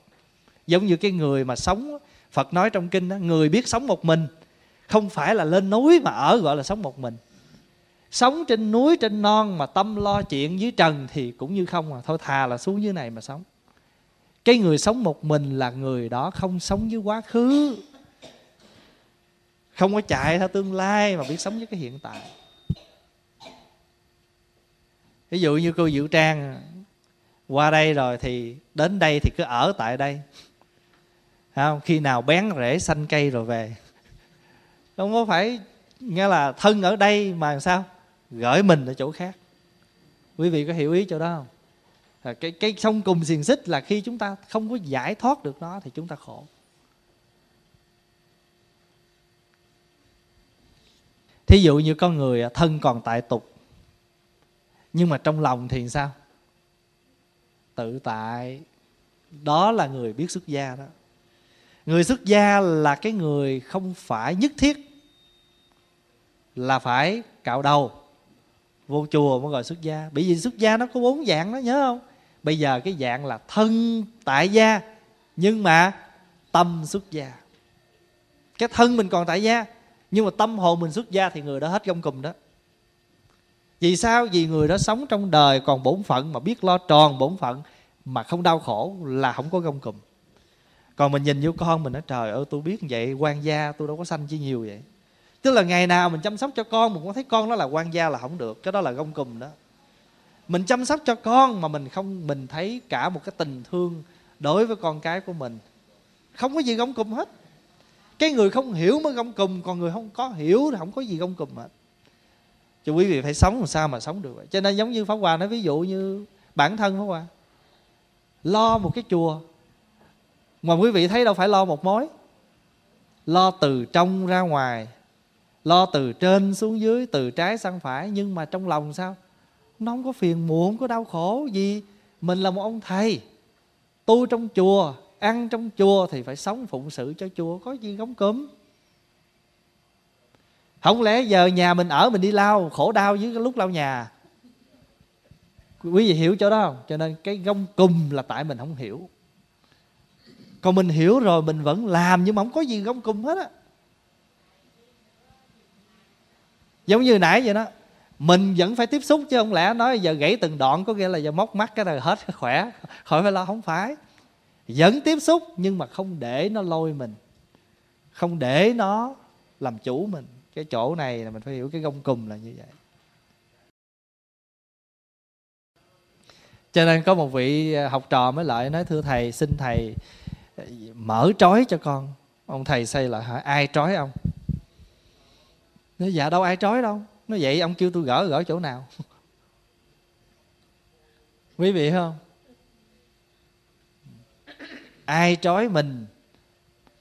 Giống như cái người mà sống phật nói trong kinh đó, người biết sống một mình không phải là lên núi mà ở gọi là sống một mình sống trên núi, trên non mà tâm lo chuyện dưới trần thì cũng như không à. Thôi thà là xuống dưới này mà sống. Cái người sống một mình là người đó không sống với quá khứ. Không có chạy theo tương lai mà biết sống với cái hiện tại. Ví dụ như cô diệu trang, qua đây rồi thì đến đây thì cứ ở tại đây. Không? khi nào bén rễ xanh cây rồi về. Không có phải nghe là thân ở đây mà sao? Gửi mình ở chỗ khác. Quý vị có hiểu ý chỗ đó không? À, cái cái sông cùng xiềng xích là khi chúng ta không có giải thoát được nó thì chúng ta khổ. Thí dụ như con người à, thân còn tại tục nhưng mà trong lòng thì sao? Tự tại. Đó là người biết xuất gia đó. Người xuất gia là cái người không phải nhất thiết là phải cạo đầu vô chùa mới gọi xuất gia. Bởi vì xuất gia nó có bốn dạng đó, nhớ không? Bây giờ cái dạng là thân, tại gia. Nhưng mà tâm xuất gia. Cái thân mình còn tại gia, nhưng mà tâm hồn mình xuất gia thì người đó hết gông cùm đó. Vì sao? Vì người đó sống trong đời còn bổn phận, mà biết lo tròn bổn phận, mà không đau khổ là không có gông cùm. Còn mình nhìn vô con mình nói, trời ơi, tôi biết vậy, quan gia tôi đâu có sanh chi nhiều vậy tức là ngày nào mình chăm sóc cho con, mình cũng thấy con nó là quan gia là không được, cái đó là gông cùm đó. Mình chăm sóc cho con mà mình không, mình thấy cả một cái tình thương đối với con cái của mình. Không có gì gông cùm hết. Cái người không hiểu mới gông cùm, còn người không có hiểu thì không có gì gông cùm hết. Cho quý vị phải sống làm sao mà sống được vậy? Cho nên giống như pháp hòa nói, ví dụ như bản thân pháp hòa, lo một cái chùa mà quý vị thấy đâu phải lo một mối. Lo từ trong ra ngoài lo từ trên xuống dưới, từ trái sang phải, nhưng mà trong lòng sao? Nó không có phiền muộn, không có đau khổ gì. Mình là một ông thầy. Tu trong chùa, ăn trong chùa thì phải sống phụng sự cho chùa, có gì gống cúm không lẽ giờ nhà mình ở mình đi lao, khổ đau với cái lúc lao nhà? Quý vị hiểu chỗ đó không? Cho nên cái gông cùm là tại mình không hiểu. Còn mình hiểu rồi, mình vẫn làm nhưng mà không có gì gông cùm hết á. Giống như nãy vậy đó. Mình vẫn phải tiếp xúc chứ không lẽ nói giờ gãy từng đoạn có nghĩa là giờ móc mắt cái này hết khỏe, khỏi phải lo, không phải. Vẫn tiếp xúc nhưng mà không để nó lôi mình, không để nó làm chủ mình. Cái chỗ này là mình phải hiểu cái gông cùm là như vậy. Cho nên có một vị à, học trò mới lại nói, thưa thầy, xin thầy à, mở trói cho con. Ông thầy xây lại hỏi ai trói ông? Nó dạ đâu ai trói đâu. Nó vậy ông kêu tôi gỡ gỡ chỗ nào? Quý vị không? Ai trói mình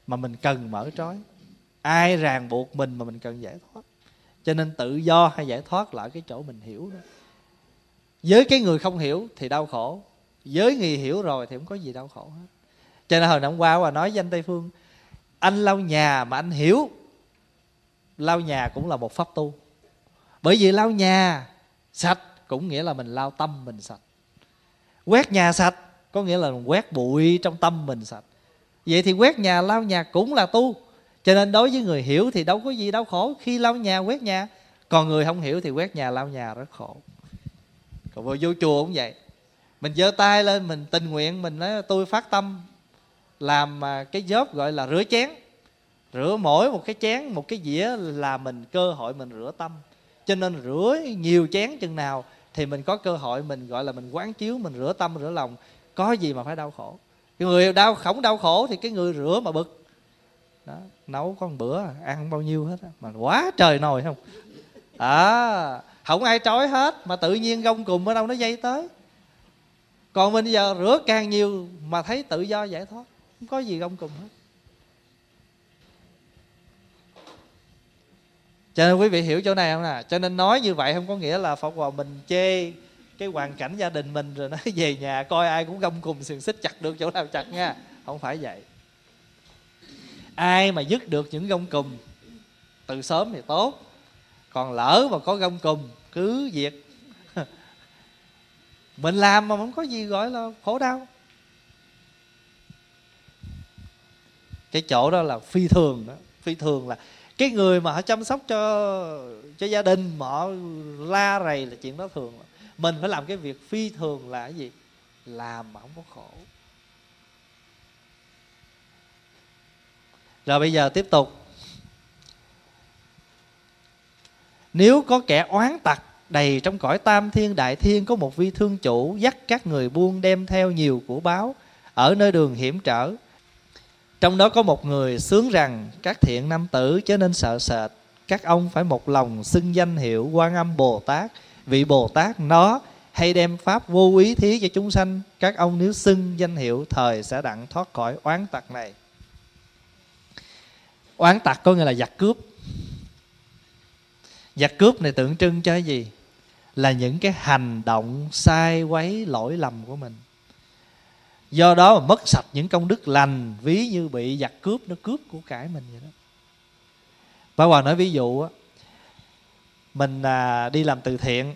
mà mình cần mở trói? Ai ràng buộc mình mà mình cần giải thoát? Cho nên tự do hay giải thoát là cái chỗ mình hiểu đó với cái người không hiểu thì đau khổ. Với người hiểu rồi thì không có gì đau khổ hết. Cho nên hồi năm qua và nói với anh tây phương, anh lau nhà mà anh hiểu lau nhà cũng là một pháp tu. Bởi vì lau nhà sạch cũng nghĩa là mình lau tâm mình sạch. Quét nhà sạch có nghĩa là quét bụi trong tâm mình sạch. Vậy thì quét nhà lau nhà cũng là tu. Cho nên đối với người hiểu thì đâu có gì đau khổ. Khi lau nhà quét nhà. Còn người không hiểu thì quét nhà lau nhà rất khổ. Còn vô, vô chùa cũng vậy. Mình giơ tay lên mình tình nguyện mình nói tôi phát tâm làm à, cái job gọi là rửa chén rửa mỗi một cái chén một cái dĩa là mình cơ hội mình rửa tâm. Cho nên rửa nhiều chén chừng nào thì mình có cơ hội mình gọi là mình quán chiếu mình rửa tâm rửa lòng. Có gì mà phải đau khổ. Cái người đau không đau khổ thì cái người rửa mà bực. Đó, nấu con bữa ăn bao nhiêu hết mà quá trời nồi không? À không ai trói hết mà tự nhiên gông cùng ở đâu nó dây tới. Còn mình giờ rửa càng nhiều mà thấy tự do giải thoát không có gì gông cùng hết. Cho nên quý vị hiểu chỗ này không nè? Cho nên nói như vậy không có nghĩa là phật hòa mình chê cái hoàn cảnh gia đình mình rồi nói về nhà coi ai cũng gông cùng xiềng xích chặt được chỗ nào chặt nha. Không phải vậy. Ai mà dứt được những gông cùm từ sớm thì tốt. Còn lỡ mà có gông cùm cứ việc. Mình làm mà không có gì gọi là khổ đau. Cái chỗ đó là phi thường đó. Phi thường là cái người mà họ chăm sóc cho cho gia đình, mà họ la rầy là chuyện đó thường. Mình phải làm cái việc phi thường là cái gì? Làm mà không có khổ. Rồi bây giờ tiếp tục. Nếu có kẻ oán tặc đầy trong cõi tam thiên đại thiên, có một vi thương chủ dắt các người buôn đem theo nhiều của báo, ở nơi đường hiểm trở trong đó có một người sướng rằng, các thiện nam tử chớ nên sợ sệt. Các ông phải một lòng xưng danh hiệu quan âm bồ tát. Vị bồ tát nó hay đem pháp vô ý thí cho chúng sanh. Các ông nếu xưng danh hiệu thời sẽ đặng thoát khỏi oán tặc này. Oán tặc có nghĩa là giặc cướp. Giặc cướp này tượng trưng cho cái gì? Là những cái hành động sai quấy lỗi lầm của mình do đó mà mất sạch những công đức lành ví như bị giặc cướp nó cướp của cải mình vậy đó. Pháp Hoàng nói ví dụ á mình à, đi làm từ thiện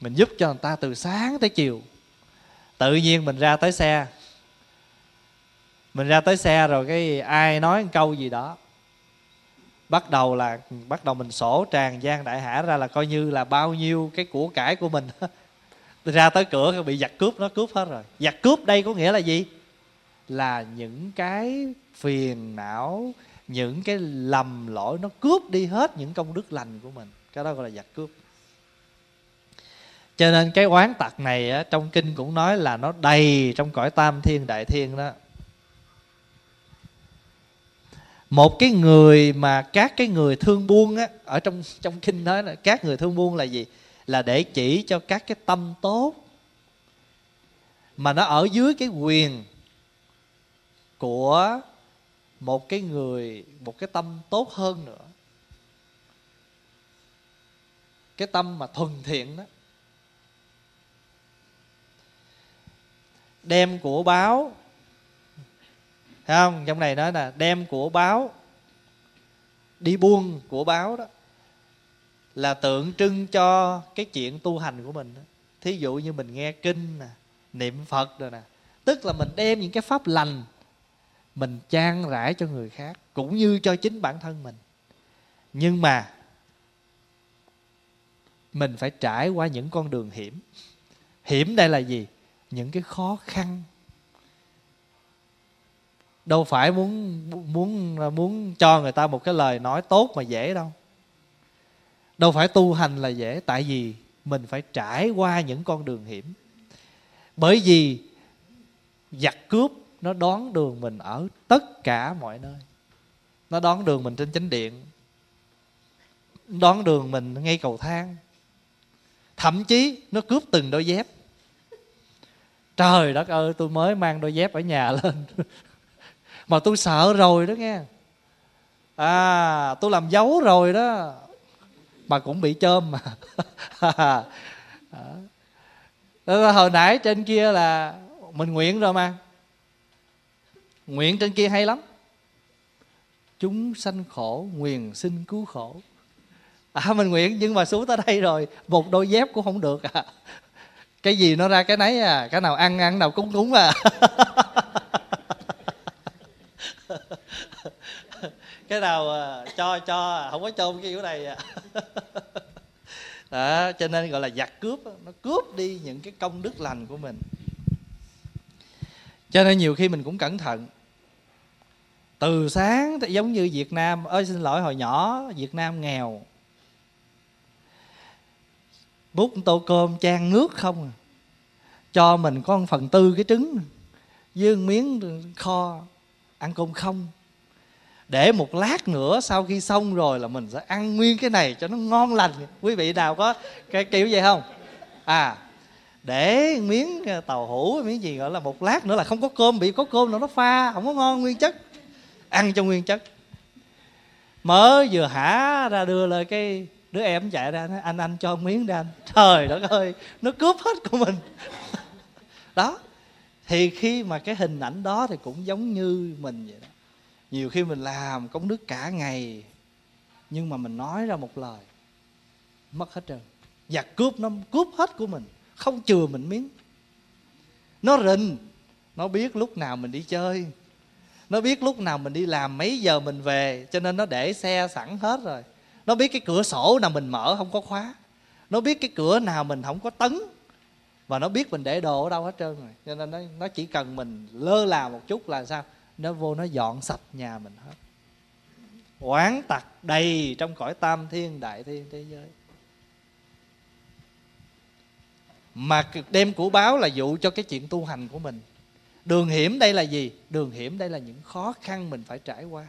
mình giúp cho người ta từ sáng tới chiều. Tự nhiên mình ra tới xe. Mình ra tới xe rồi cái ai nói một câu gì đó bắt đầu là bắt đầu mình sổ tràn gian đại hả ra là coi như là bao nhiêu cái của cải của mình. ra tới cửa bị giặc cướp nó cướp hết rồi. Giặc cướp đây có nghĩa là gì? Là những cái phiền não những cái lầm lỗi nó cướp đi hết những công đức lành của mình. Cái đó gọi là giặc cướp. Cho nên cái oán tặc này á, trong kinh cũng nói là nó đầy trong cõi tam thiên đại thiên đó. Một cái người mà các cái người thương buôn á ở trong trong kinh nói là các người thương buôn là gì? Là để chỉ cho các cái tâm tốt, mà nó ở dưới cái quyền của một cái người, một cái tâm tốt hơn nữa. Cái tâm mà thuần thiện đó, đem của báo, Thấy không? Trong này nói là đem của báo, đi buôn của báo đó là tượng trưng cho cái chuyện tu hành của mình thí dụ như mình nghe kinh nè, niệm phật rồi nè, tức là mình đem những cái pháp lành mình trang rải cho người khác, cũng như cho chính bản thân mình. Nhưng mà mình phải trải qua những con đường hiểm. Hiểm đây là gì? Những cái khó khăn. Đâu phải muốn muốn muốn cho người ta một cái lời nói tốt mà dễ đâu đâu phải tu hành là dễ, tại vì mình phải trải qua những con đường hiểm. Bởi vì giặc cướp nó đón đường mình ở tất cả mọi nơi. Nó đón đường mình trên chánh điện, đón đường mình ngay cầu thang. Thậm chí nó cướp từng đôi dép. Trời đất ơi, tôi mới mang đôi dép ở nhà lên. Mà tôi sợ rồi đó nghe. À tôi làm dấu rồi đó mà cũng bị chôm mà. Đó. Ờ, hồi nãy trên kia là mình nguyện rồi mà. Nguyện trên kia hay lắm. Chúng sanh khổ, nguyền sinh cứu khổ. À mình nguyện nhưng mà xuống tới đây rồi, một đôi dép cũng không được à. Cái gì nó ra cái nấy à cái nào ăn ăn nào cúng cúng à cái nào à, ờ, cho cho không có cho cái kiểu này à. Đó, cho nên gọi là giặc cướp nó cướp đi những cái công đức lành của mình. Cho nên nhiều khi mình cũng cẩn thận. Từ sáng giống như Việt Nam ơi xin lỗi hồi nhỏ Việt Nam nghèo. Bút tô cơm chan nước không à. Cho mình có một phần tư cái trứng với miếng kho ăn cơm không để một lát nữa sau khi xong rồi là mình sẽ ăn nguyên cái này cho nó ngon lành. Quý vị nào có cái kiểu vậy không? À để miếng ờ, tàu hũ, miếng gì gọi là một lát nữa là không có cơm, bị có cơm nữa nó pha, không có ngon nguyên chất. Ăn cho nguyên chất. Mới vừa hả ra đưa lời cái đứa em chạy ra, nói, anh anh cho miếng ra anh. Trời đất ơi, nó cướp hết của mình. Đó, thì khi mà cái hình ảnh đó thì cũng giống như mình vậy đó nhiều khi mình làm công đức cả ngày nhưng mà mình nói ra một lời mất hết trơn. Và cướp nó cướp hết của mình không chừa mình miếng. Nó rình nó biết lúc nào mình đi chơi nó biết lúc nào mình đi làm mấy giờ mình về cho nên nó để xe sẵn hết rồi. Nó biết cái cửa sổ nào mình mở không có khóa nó biết cái cửa nào mình không có tấn và nó biết mình để đồ ở đâu hết trơn rồi. Cho nên nó, nó chỉ cần mình lơ là một chút là sao? Nó vô nó dọn sạch nhà mình hết. Oán tặc đầy trong cõi tam thiên đại thiên thế giới. Mà đem của báo là dụ cho cái chuyện tu hành của mình. Đường hiểm đây là gì? Đường hiểm đây là những khó khăn mình phải trải qua.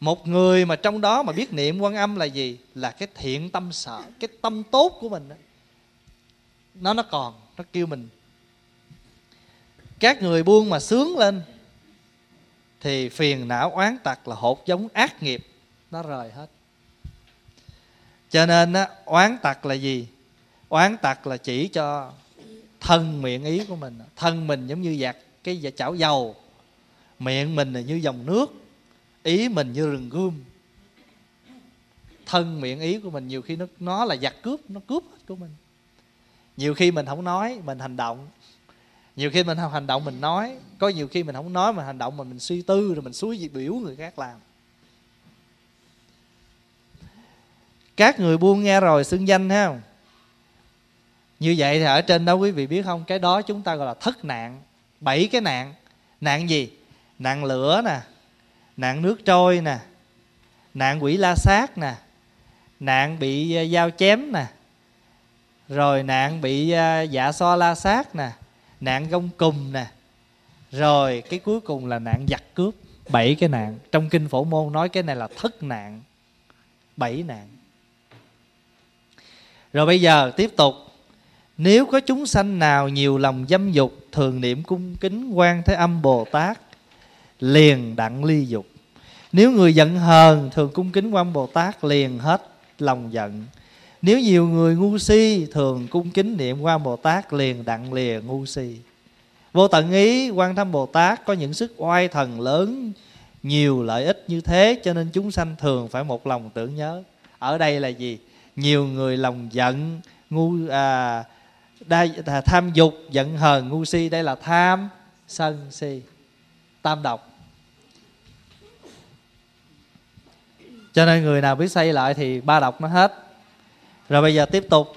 Một người mà trong đó mà biết niệm quan âm là gì? Là cái thiện tâm sợ, cái tâm tốt của mình đó. nó nó còn, nó kêu mình. Các người buông mà sướng lên thì phiền não oán tặc là hột giống ác nghiệp. Nó rời hết. Cho nên á, oán tặc là gì? Oán tặc là chỉ cho thân miệng ý của mình. Thân mình giống như giặt cái chảo dầu. Miệng mình là như dòng nước ý mình như rừng gươm. Thân miệng ý của mình nhiều khi nó nó là giặc cướp nó cướp hết của mình. Nhiều khi mình không nói mình hành động nhiều khi mình không hành động mình nói, có nhiều khi mình không nói mà hành động mà mình suy tư rồi mình suối gì biểu người khác làm. Các người buông nghe rồi xưng danh ha không? Như vậy thì ở trên đó quý vị biết không? Cái đó chúng ta gọi là thất nạn, bảy cái nạn. Nạn gì? Nạn lửa nè, nạn nước trôi nè, nạn quỷ la sát nè, nạn bị à, dao chém nè, rồi nạn bị à, dạ so la sát nè nạn gông cùm nè. Rồi, cái cuối cùng là nạn giặc cướp. Bảy cái nạn. Trong kinh phổ môn nói cái này là thất nạn. Bảy nạn. Rồi bây giờ, tiếp tục. Nếu có chúng sanh nào nhiều lòng dâm dục, thường niệm cung kính quan thế âm bồ tát, liền đặng ly dục. Nếu người giận hờn, thường cung kính quan bồ tát liền hết lòng giận nếu nhiều người ngu si thường cung kính niệm quan bồ tát liền đặng lìa ngu si. Vô tận ý quan thâm bồ tát có những sức oai thần lớn nhiều lợi ích như thế cho nên chúng sanh thường phải một lòng tưởng nhớ. Ở đây là gì? Nhiều người lòng giận ngu à, đa, à, tham dục giận hờn ngu si. Đây là tham sân si tam độc. Cho nên người nào biết xây lại thì ba độc nó hết rồi bây giờ tiếp tục.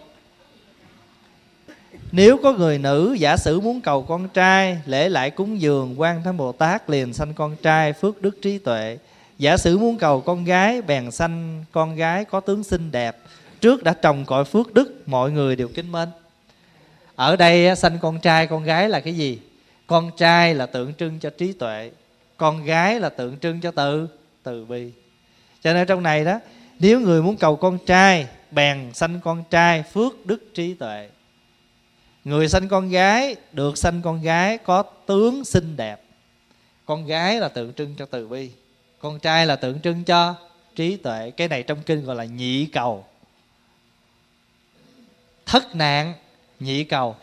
Nếu có người nữ giả sử muốn cầu con trai, lễ lại cúng dường quan thánh bồ tát, liền sanh con trai, phước đức trí tuệ. Giả sử muốn cầu con gái, bèn sanh con gái có tướng xinh đẹp. Trước đã trồng cội phước đức, mọi người đều kính mến. Ở đây sanh con trai, con gái là cái gì? Con trai là tượng trưng cho trí tuệ. Con gái là tượng trưng cho từ từ bi. Cho nên trong này đó nếu người muốn cầu con trai, bèn sanh con trai phước đức trí tuệ. Người sanh con gái, được sanh con gái có tướng xinh đẹp. Con gái là tượng trưng cho từ bi, con trai là tượng trưng cho trí tuệ. Cái này trong kinh gọi là nhị cầu. Thất nạn, nhị cầu.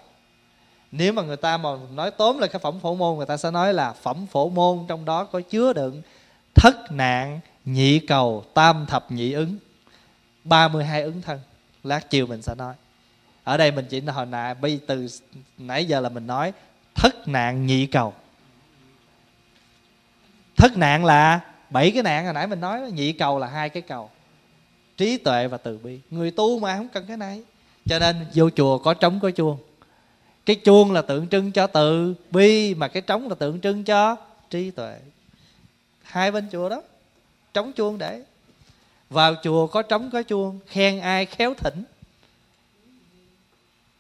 Nếu mà người ta mà nói tóm là cái phẩm phổ môn, người ta sẽ nói là phẩm phổ môn trong đó có chứa đựng thất nạn nhị cầu tam thập nhị ứng. 32 ứng thân. Lát chiều mình sẽ nói. Ở đây mình chỉ hồi nãy, bây từ nãy giờ là mình nói, thất nạn nhị cầu. Thất nạn là bảy cái nạn, hồi nãy mình nói nhị cầu là hai cái cầu. Trí tuệ và từ bi. Người tu mà không cần cái này. Cho nên vô chùa có trống có chuông. Cái chuông là tượng trưng cho từ bi, mà cái trống là tượng trưng cho trí tuệ. Hai bên chùa đó trống chuông để. Vào chùa có trống có chuông, khen ai khéo thỉnh.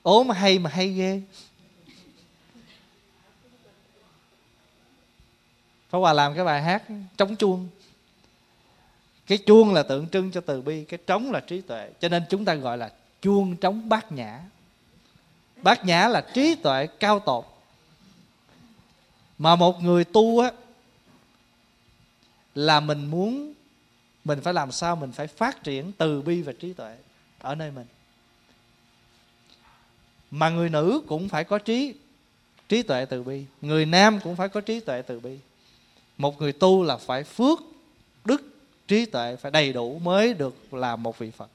Ố mà hay mà hay ghê. Pháp Hòa làm cái bài hát trống chuông. Cái chuông là tượng trưng cho từ bi, Cái trống là trí tuệ. Cho nên chúng ta gọi là chuông trống bát nhã. Bát nhã là trí tuệ cao tột. Mà một người tu á là mình muốn, mình phải làm sao mình phải phát triển từ bi và trí tuệ ở nơi mình. Mà người nữ cũng phải có trí trí tuệ từ bi. Người nam cũng phải có trí tuệ từ bi. Một người tu là phải phước đức, trí tuệ phải đầy đủ mới được làm một vị phật.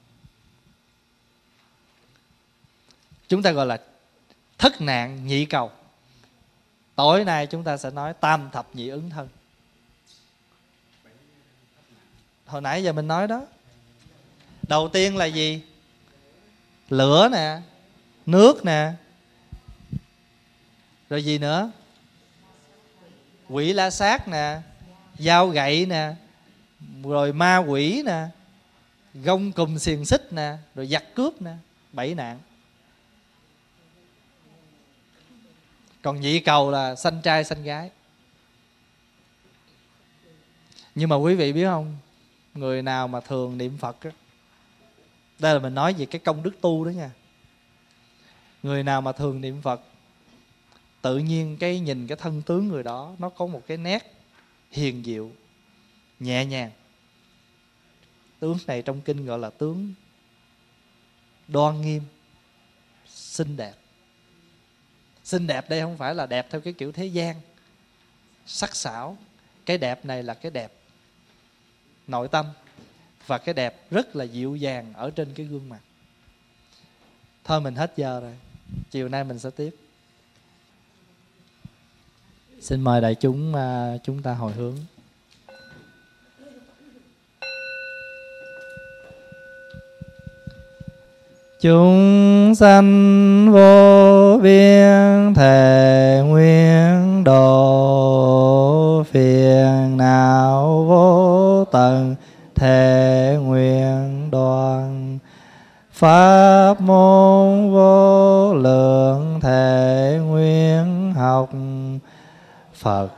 Chúng ta gọi là thất nạn nhị cầu. Tối nay chúng ta sẽ nói tam thập nhị ứng thân. Hồi nãy giờ mình nói đó. Đầu tiên là gì? Lửa nè, nước nè. Rồi gì nữa? Quỷ la sát nè, dao gậy nè, rồi ma quỷ nè, gông cùm xiềng xích nè, rồi giặc cướp nè, bảy nạn. Còn nhị cầu là sanh trai sanh gái. Nhưng mà quý vị biết không? Người nào mà thường niệm phật á, đây là mình nói về cái công đức tu đó nha. Người nào mà thường niệm phật, tự nhiên cái nhìn cái thân tướng người đó, nó có một cái nét hiền diệu, nhẹ nhàng. Tướng này trong kinh gọi là tướng đoan nghiêm, xinh đẹp. Xinh đẹp đây không phải là đẹp theo cái kiểu thế gian, sắc sảo. Cái đẹp này là cái đẹp nội tâm và cái đẹp rất là dịu dàng ở trên cái gương mặt. Thôi mình hết giờ rồi, chiều nay mình sẽ tiếp. Xin mời đại chúng à, chúng ta hồi hướng. Chúng sanh vô biên thể nguyên độ phiền não vô tận thể nguyện đoàn. Pháp môn vô lượng thể nguyện học. Phật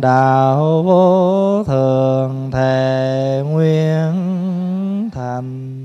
đạo vô thường thể nguyện thành.